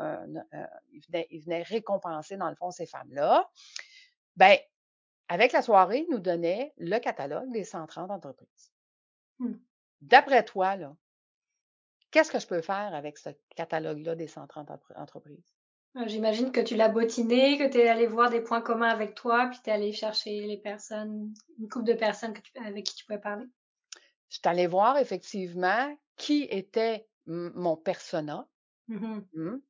il, venait, récompenser, dans le fond, ces femmes-là. Ben, avec la soirée, il nous donnait le catalogue des 130 entreprises. Mmh. D'après toi, là, qu'est-ce que je peux faire avec ce catalogue-là des 130 entreprises? Euh, j'imagine que tu l'as bottiné, que tu es allé voir des points communs avec toi, puis tu es allé chercher les personnes, une couple de personnes avec qui tu pouvais parler. Je suis allée voir effectivement qui était mon persona,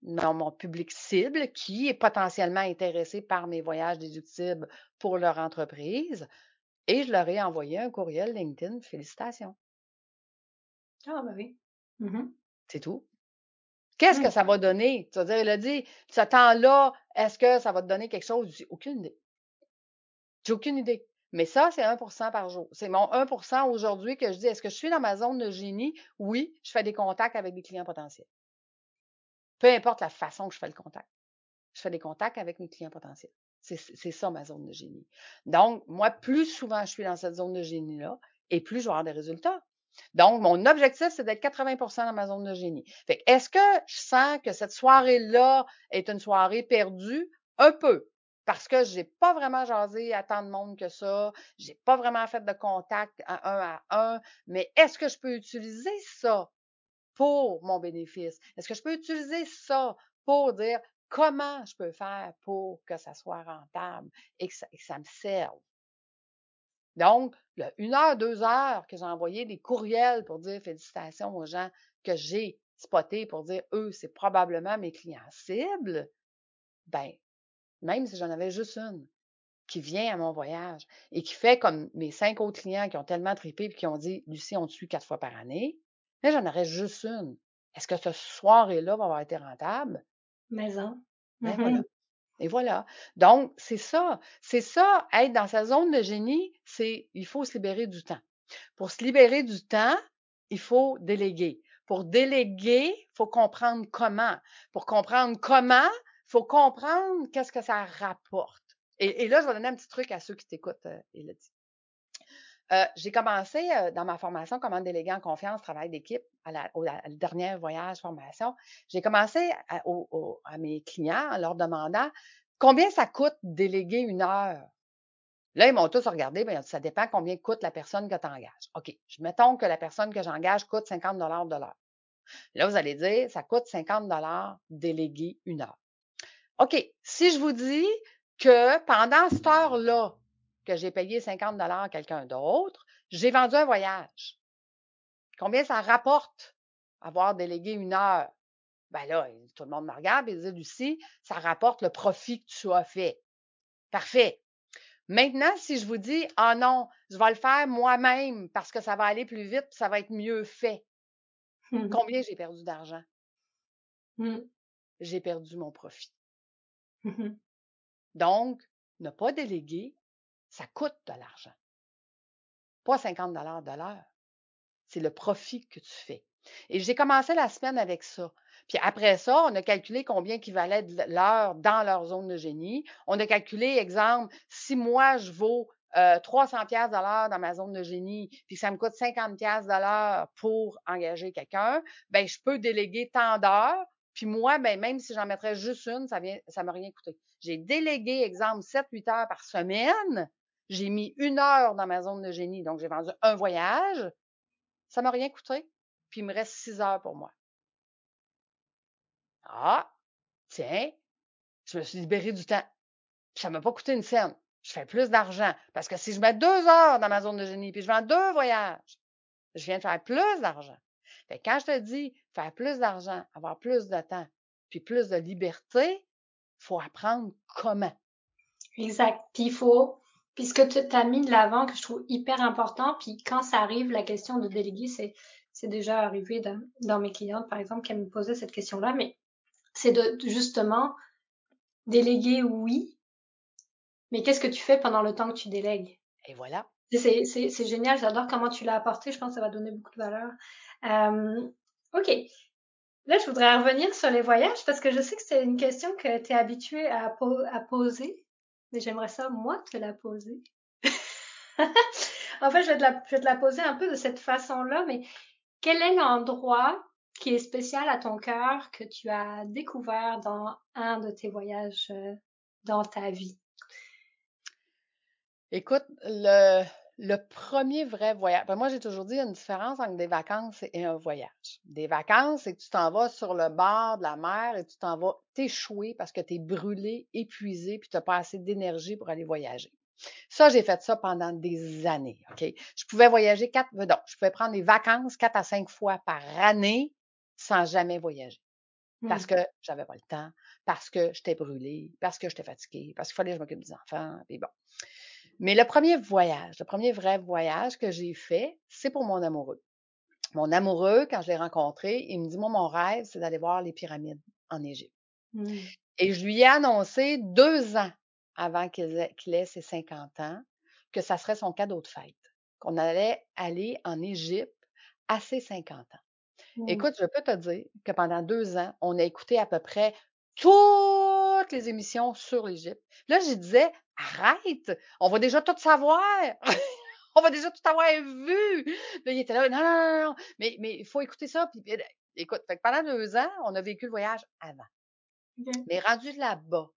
dans mon public cible, qui est potentiellement intéressé par mes voyages déductibles pour leur entreprise. Et je leur ai envoyé un courriel LinkedIn, félicitations. Ah, bah oui. Mmh C'est tout. Qu'est-ce que mmh. ça va donner? Tu vas dire, il a dit, ce temps-là, est-ce que ça va te donner quelque chose? J'ai aucune idée. J'ai aucune idée. Mais ça, c'est 1% par jour. C'est mon 1% aujourd'hui que je dis, est-ce que je suis dans ma zone de génie? Oui, je fais des contacts avec des clients potentiels. Peu importe la façon que je fais le contact. Je fais des contacts avec mes clients potentiels. C'est ça ma zone de génie. Donc, moi, plus souvent je suis dans cette zone de génie-là, et plus je vais avoir des résultats. Donc, mon objectif, c'est d'être 80% dans ma zone de génie. Fait est-ce que je sens que cette soirée-là est une soirée perdue? Un peu. Parce que je n'ai pas vraiment jasé à tant de monde que ça. Je n'ai pas vraiment fait de contact un à un. Mais est-ce que je peux utiliser ça pour mon bénéfice? Est-ce que je peux utiliser ça pour dire comment je peux faire pour que ça soit rentable et que ça me serve? Donc, une heure, deux heures que j'ai envoyé des courriels pour dire félicitations aux gens que j'ai spotés pour dire eux, c'est probablement mes clients cibles, ben, même si j'en avais juste une qui vient à mon voyage et qui fait comme mes cinq autres clients qui ont tellement tripé et qui ont dit Lucie, on te suit quatre fois par année, mais j'en aurais juste une. Est-ce que ce soirée-là va avoir été rentable? Maison. Ben voilà. Et voilà. Donc, c'est ça. C'est ça, être dans sa zone de génie, c'est il faut se libérer du temps. Pour se libérer du temps, il faut déléguer. Pour déléguer, il faut comprendre comment. Pour comprendre comment, il faut comprendre qu'est-ce que ça rapporte. Et, là, je vais donner un petit truc à ceux qui t'écoutent, euh, Elodie. Euh, j'ai commencé euh, dans ma formation comment déléguer en confiance, travail d'équipe, à la, au dernier voyage formation. J'ai commencé à, mes clients en leur demandant combien ça coûte déléguer une heure? Là, ils m'ont tous regardé, bien, ça dépend combien coûte la personne que tu engages. OK, mettons que la personne que j'engage coûte 50 de l'heure. Là, vous allez dire, ça coûte 50 déléguer une heure. OK, si je vous dis que pendant cette heure-là, que j'ai payé 50 à quelqu'un d'autre, j'ai vendu un voyage. Combien ça rapporte avoir délégué une heure? Ben là, tout le monde me regarde et dit, Lucie, ça rapporte le profit que tu as fait. Parfait. Maintenant, si je vous dis, ah non, je vais le faire moi-même parce que ça va aller plus vite, ça va être mieux fait. Mmh Combien j'ai perdu d'argent? Mmh. J'ai perdu mon profit. Mmh Donc, ne pas déléguer, ça coûte de l'argent. Pas 50 de l'heure. C'est le profit que tu fais. Et j'ai commencé la semaine avec ça. Puis après ça, on a calculé combien qui valait de l'heure dans leur zone de génie. On a calculé, exemple, si moi je vaux 300 euh, pièces de l'heure dans ma zone de génie, puis ça me coûte 50 pièces pour engager quelqu'un, ben je peux déléguer tant d'heures. Puis moi, ben même si j'en mettrais juste une, ça vient, ça m'a rien coûté. J'ai délégué, exemple, 7-8 heures par semaine. J'ai mis une heure dans ma zone de génie, donc j'ai vendu un voyage. Ça m'a rien coûté. Puis il me reste 6 heures pour moi. Ah, tiens, je me suis libéré du temps. Puis ça m'a pas coûté une scène je fais plus d'argent. Parce que si je mets deux heures dans ma zone de génie, puis je vends deux voyages, je viens de faire plus d'argent. Fait quand je te dis faire plus d'argent, avoir plus de temps, puis plus de liberté, faut apprendre comment. Exact. Puis il faut, puis ce que tu as mis de l'avant que je trouve hyper important, puis quand ça arrive, la question de déléguer, c'est, c'est déjà arrivé dans, dans mes clientes, par exemple, qui me posaient cette question-là, mais c'est de justement déléguer, oui, mais qu'est-ce que tu fais pendant le temps que tu délègues? Et voilà. C'est génial, j'adore comment tu l'as apporté, je pense que ça va donner beaucoup de valeur. Euh, ok. Là, je voudrais revenir sur les voyages parce que je sais que c'est une question que tu es habitué à, à poser, mais j'aimerais ça, moi, te la poser. en fait, je vais, te la, poser un peu de cette façon-là, mais quel est l'endroit qui est spécial à ton cœur que tu as découvert dans un de tes voyages euh, dans ta vie? Écoute, le, le premier vrai voyage, ben moi j'ai toujours dit, il y a une différence entre des vacances et un voyage. Des vacances, c'est que tu t'en vas sur le bord de la mer et tu t'en vas t'échouer parce que tu es brûlé, épuisé, puis tu n'as pas assez d'énergie pour aller voyager. Ça, j'ai fait ça pendant des années, OK? Je pouvais voyager quatre, non, je pouvais prendre des vacances quatre à cinq fois par année sans jamais voyager. Parce mmh. que j'avais pas le temps, parce que j'étais brûlée, parce que j'étais fatiguée, parce qu'il fallait que je m'occupe des enfants, puis bon. Mais le premier voyage, le premier vrai voyage que j'ai fait, c'est pour mon amoureux. Mon amoureux, quand je l'ai rencontré, il me dit, moi, mon rêve, c'est d'aller voir les pyramides en Égypte. Mmh. Et je lui ai annoncé deux ans avant qu'il ait, ses 50 ans que ça serait son cadeau de fête, qu'on allait aller en Égypte à ses 50 ans. Mmh. Écoute, je peux te dire que pendant deux ans, on a écouté à peu près toutes les émissions sur l'Égypte. Là, je disais, arrête, on va déjà tout savoir. on va déjà tout avoir vu. Là, il était là, non, non, non, mais il faut écouter ça. Puis, écoute, pendant deux ans, on a vécu le voyage avant. Mais rendu là-bas,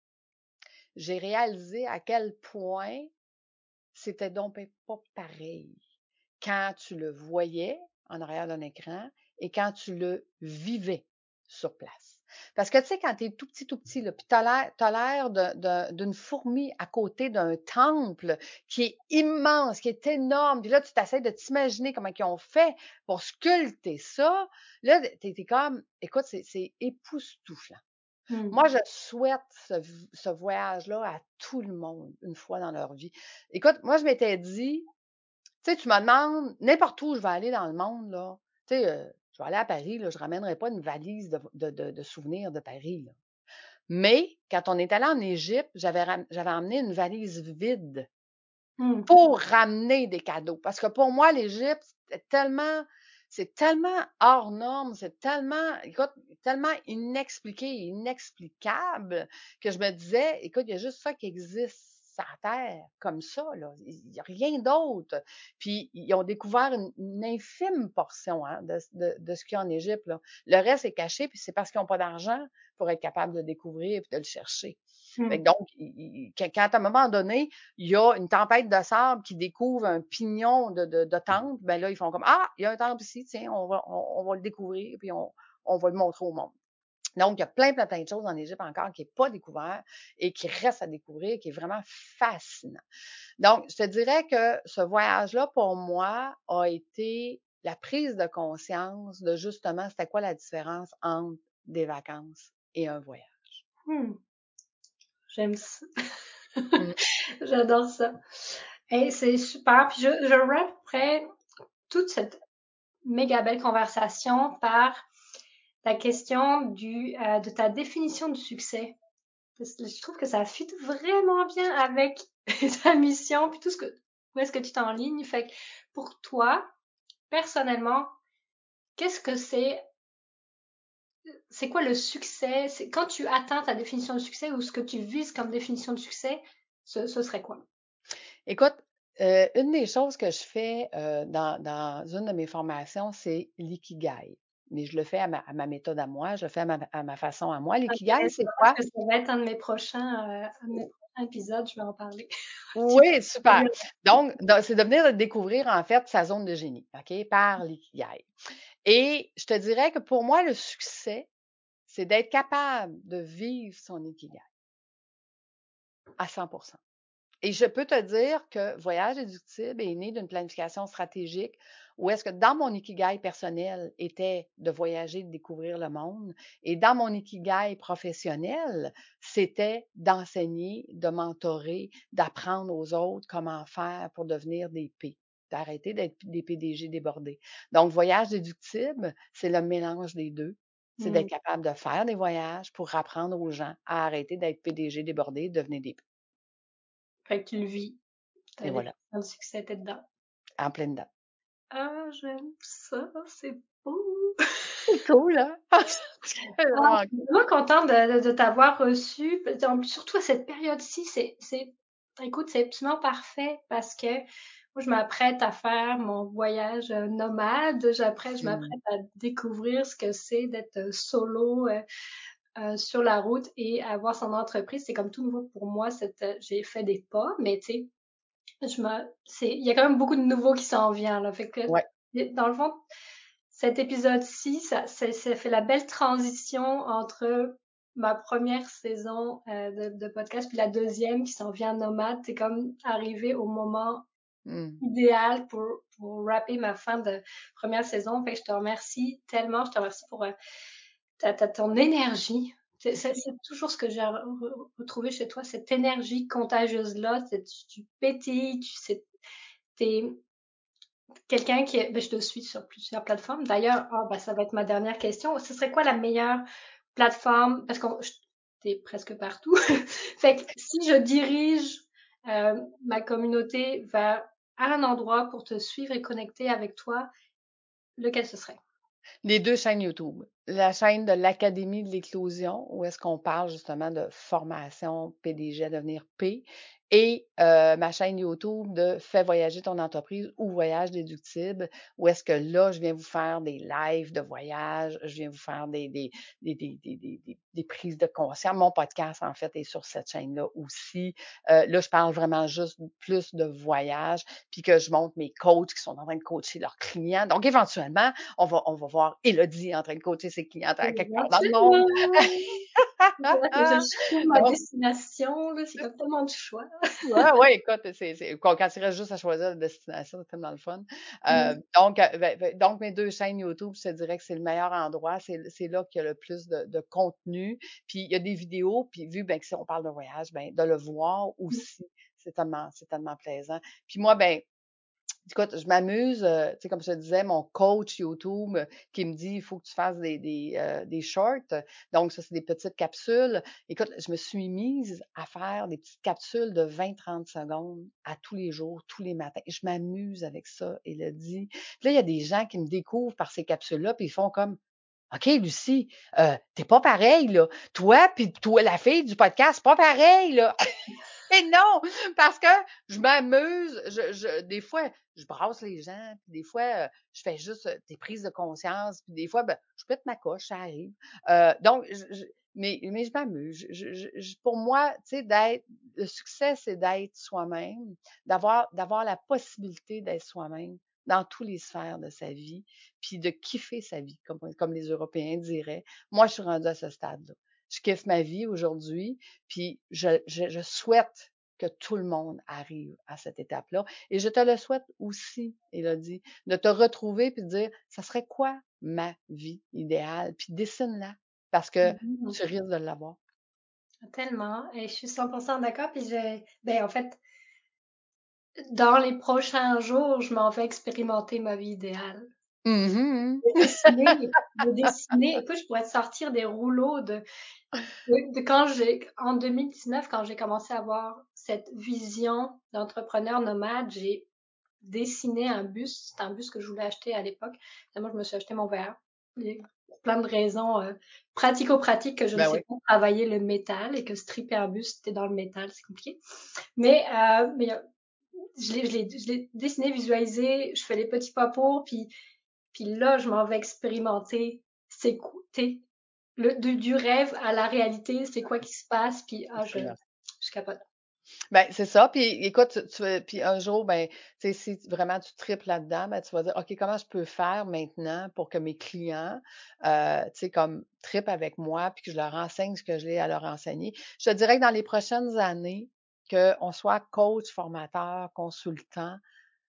j'ai réalisé à quel point c'était donc pas pareil quand tu le voyais en arrière d'un écran et quand tu le vivais sur place. Parce que, tu sais, quand tu es tout petit, tout petit, puis tu as l'air d'une fourmi à côté d'un temple qui est immense, qui est énorme, puis là, tu t'essaies de t'imaginer comment ils ont fait pour sculpter ça. Là, tu es, comme, écoute, c'est époustouflant. Moi, mmh. je souhaite ce, voyage-là à tout le monde une fois dans leur vie. Écoute, moi, je m'étais dit, tu sais, tu me demandes n'importe où je vais aller dans le monde, là. Tu sais, euh, je vais aller à Paris, là, je ne ramènerai pas une valise de, souvenirs de Paris. Mais quand on est allé en Égypte, j'avais, emmené une valise vide mmh. pour ramener des cadeaux. Parce que pour moi, l'Égypte, c'est tellement, c'est tellement hors norme, c'est tellement, écoute, tellement inexpliqué, inexplicable que je me disais, écoute, il y a juste ça qui existe terre comme ça. Là. Il n'y a rien d'autre. Puis ils ont découvert une, infime portion hein, de, ce qu'il y a en Égypte. Le reste est caché, puis c'est parce qu'ils n'ont pas d'argent pour être capable de le découvrir et de le chercher. Mmh. donc, quand à un moment donné, il y a une tempête de sable qui découvre un pignon de, de, temple, ben là, ils font comme Ah, il y a un temple ici, tiens, on va, on, va le découvrir, puis on, on va le montrer au monde. Donc, il y a plein, plein, plein de choses en Égypte encore qui n'est pas découvert et qui reste à découvrir, qui est vraiment fascinant. Donc, je te dirais que ce voyage-là, pour moi, a été la prise de conscience de justement c'était quoi la différence entre des vacances et un voyage. Mmh. J'aime ça. Mmh. J'adore ça. Et c'est super. Puis je, je toute cette méga belle conversation par la question du, euh, de ta définition du succès. je trouve que ça fit vraiment bien avec ta mission, puis tout ce que, où est-ce que tu t'enlignes. Fait que pour toi, personnellement, qu'est-ce que c'est c'est quoi le succès? Quand tu atteins ta définition de succès ou ce que tu vises comme définition de succès, ce, serait quoi? Écoute, euh, une des choses que je fais euh, dans, dans, une de mes formations, c'est l'ikigai. Mais je le fais à ma, à ma, méthode à moi, je le fais à ma, à ma façon à moi. L'ikigai, c'est quoi? ça va être un de mes prochains, euh, épisodes, je vais en parler. oui, super. Donc, c'est de venir découvrir en fait sa zone de génie, OK, par l'ikigai. Et je te dirais que pour moi, le succès, c'est d'être capable de vivre son ikigai à 100 Et je peux te dire que Voyage éductible est né d'une planification stratégique où est-ce que dans mon ikigai personnel était de voyager, de découvrir le monde, et dans mon ikigai professionnel, c'était d'enseigner, de mentorer, d'apprendre aux autres comment faire pour devenir des P d'arrêter d'être des PDG débordés. Donc, voyage déductible, c'est le mélange des deux. C'est d'être mmh. capable de faire des voyages pour apprendre aux gens à arrêter d'être PDG débordés et devenir des Fait que tu le vis. Et voilà. Le succès, t'es dedans. En pleine date. Ah, j'aime ça, c'est beau. C'est cool, hein? ah, je suis vraiment contente de, de, t'avoir reçu. Surtout à cette période-ci, c'est, écoute, c'est absolument parfait parce que moi, je m'apprête à faire mon voyage euh, nomade. J'apprête, je m'apprête à découvrir ce que c'est d'être euh, solo euh, euh, sur la route et avoir son entreprise. C'est comme tout nouveau pour moi. j'ai fait des pas, mais tu sais, je me, c'est, il y a quand même beaucoup de nouveaux qui s'en viennent. Là. Fait que, dans le fond, cet épisode-ci, ça, ça, ça, fait la belle transition entre ma première saison euh, de, de, podcast puis la deuxième qui s'en vient nomade. C'est comme arrivé au moment Mmh. idéal pour, pour rapper ma fin de première saison. Fait je te remercie tellement. Je te remercie pour euh, ta, ton énergie. C'est toujours ce que j'ai retrouvé chez toi, cette énergie contagieuse-là. Tu, tu pétilles, tu t'es quelqu'un qui est, ben, je te suis sur plusieurs plateformes. D'ailleurs, oh, ben, ça va être ma dernière question. Ce serait quoi la meilleure plateforme? Parce que t'es presque partout. fait que si je dirige euh, ma communauté vers un endroit pour te suivre et connecter avec toi, lequel ce serait? Les deux chaînes YouTube. La chaîne de l'Académie de l'éclosion, où est-ce qu'on parle justement de formation PDG à devenir P, et euh, ma chaîne YouTube de Fais voyager ton entreprise ou Voyage déductible, où est-ce que là, je viens vous faire des lives de voyage, je viens vous faire des, des, des, des, des prises de conscience. Mon podcast, en fait, est sur cette chaîne-là aussi. Euh, là, je parle vraiment juste plus de voyage, puis que je montre mes coachs qui sont en train de coacher leurs clients. Donc, éventuellement, on va, on va voir Elodie en train de coacher ses clients à quelque part dans le monde. Je trouve ma destination, c'est comme tellement de choix. Oui, ouais, écoute, c'est, quand il reste juste à choisir la destination, c'est tellement le fun. Euh, donc, euh, ben, ben, donc, mes deux chaînes YouTube, je te dirais que c'est le meilleur endroit. C'est, c'est là qu'il y a le plus de, de, contenu. Puis, il y a des vidéos, puis vu ben, que si on parle de voyage, ben, de le voir mmh. aussi, c'est tellement, c'est tellement plaisant. Puis moi, ben, Écoute, je m'amuse, euh, tu sais, comme je disais, mon coach YouTube euh, qui me dit il faut que tu fasses des, des, euh, des shorts. Donc, ça, c'est des petites capsules. Écoute, je me suis mise à faire des petites capsules de 20-30 secondes à tous les jours, tous les matins. Je m'amuse avec ça, il a dit. Puis là, il y a des gens qui me découvrent par ces capsules-là, puis ils font comme OK, Lucie, euh, t'es pas pareil, là. Toi, puis toi, la fille du podcast, pas pareil, là. Mais non, parce que je m'amuse, je, je, des fois, je brasse les gens, puis des fois, euh, je fais juste euh, des prises de conscience, puis des fois, ben, je pète ma coche, ça arrive. Euh, donc, je, mais, mais je m'amuse. Je, pour moi, tu sais, d'être, le succès, c'est d'être soi-même, d'avoir, d'avoir la possibilité d'être soi-même dans tous les sphères de sa vie, puis de kiffer sa vie, comme, comme les Européens diraient. Moi, je suis rendue à ce stade-là. Je kiffe ma vie aujourd'hui, puis je, je, souhaite que tout le monde arrive à cette étape-là. Et je te le souhaite aussi, Elodie, de te retrouver puis de dire, ça serait quoi ma vie idéale? Puis dessine-la, parce que mmh tu risques de l'avoir. Tellement, et je suis 100% d'accord. Puis j'ai, ben en fait, dans les prochains jours, je m'en vais expérimenter ma vie idéale. Mmh de dessiner, écoute, je pourrais te sortir des rouleaux de, de, quand j'ai, en 2019, quand j'ai commencé à avoir cette vision d'entrepreneur nomade, j'ai dessiné un bus. C'était un bus que je voulais acheter à l'époque. Moi, je me suis acheté mon verre. Pour plein de raisons euh, pratico-pratiques que je ne ben sais pas travailler le métal et que stripper un bus, c'était dans le métal, c'est compliqué. Mais, euh, mais je l'ai dessiné, visualisé, je fais les petits pas pour, puis puis là, je m'en vais expérimenter, c'est le, du rêve à la réalité, c'est quoi qui se passe, puis ah, je, je capote. Ben, c'est ça. Puis écoute, tu, puis un jour, ben, si vraiment tu triples là-dedans, ben, tu vas dire, OK, comment je peux faire maintenant pour que mes clients, euh, tu sais, comme tripent avec moi, puis que je leur enseigne ce que je l'ai à leur enseigner. Je te dirais que dans les prochaines années, qu'on soit coach, formateur, consultant,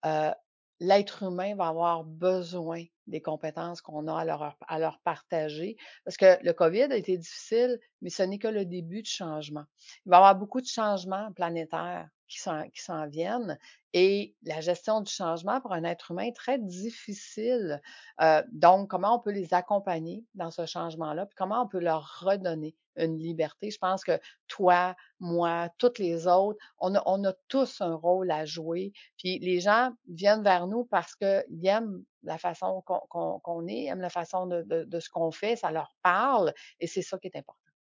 euh, l'être humain va avoir besoin des compétences qu'on a à leur, à leur partager. Parce que le COVID a été difficile, mais ce n'est que le début du changement. Il va y avoir beaucoup de changements planétaires qui s'en viennent et la gestion du changement pour un être humain est très difficile. Euh, donc, comment on peut les accompagner dans ce changement-là, puis comment on peut leur redonner une liberté. Je pense que toi, moi, toutes les autres, on a, on a tous un rôle à jouer. Puis les gens viennent vers nous parce qu'ils aiment la façon qu'on est, aiment la façon de, de, ce qu'on fait, ça leur parle et c'est ça qui est important.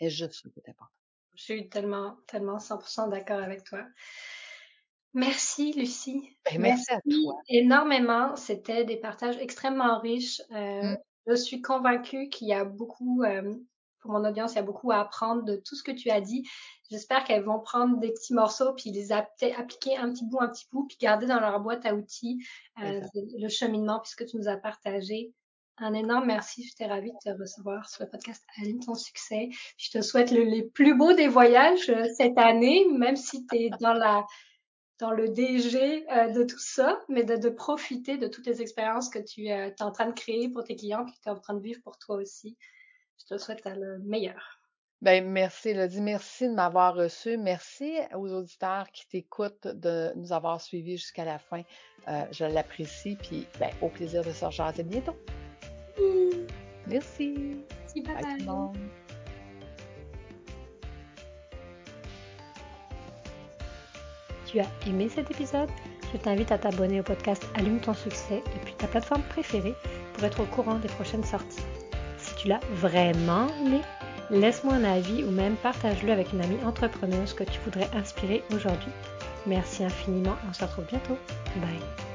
Et juste ça qui est important. Je suis tellement, tellement 100% d'accord avec toi. Merci, Lucie. Ben, merci, à toi. énormément. C'était des partages extrêmement riches. Euh, mmh. Je suis convaincue qu'il y a beaucoup, euh, pour mon audience, il y a beaucoup à apprendre de tout ce que tu as dit. J'espère qu'elles vont prendre des petits morceaux puis les appliquer un petit bout, un petit bout, puis garder dans leur boîte à outils euh, le cheminement puisque tu nous as partagé. Un énorme merci. J'étais ravie de te recevoir sur le podcast Aline ton succès. Je te souhaite les plus beaux des voyages euh, cette année, même si tu es dans la dans le DG euh, de tout ça, mais de, de, profiter de toutes les expériences que tu euh, es en train de créer pour tes clients et que tu es en train de vivre pour toi aussi. Je te souhaite le meilleur. Ben, merci, Elodie. Merci de m'avoir reçu. Merci aux auditeurs qui t'écoutent de nous avoir suivis jusqu'à la fin. je l'apprécie. Puis, ben, au plaisir de se rejoindre bientôt. Merci. Merci, bye, Tu as aimé cet épisode? Je t'invite à t'abonner au podcast Allume ton succès depuis ta plateforme préférée pour être au courant des prochaines sorties. Tu l'as vraiment aimé, laisse-moi un avis ou même partage-le avec une amie entrepreneuse que tu voudrais inspirer aujourd'hui. Merci infiniment, on se retrouve bientôt. Bye.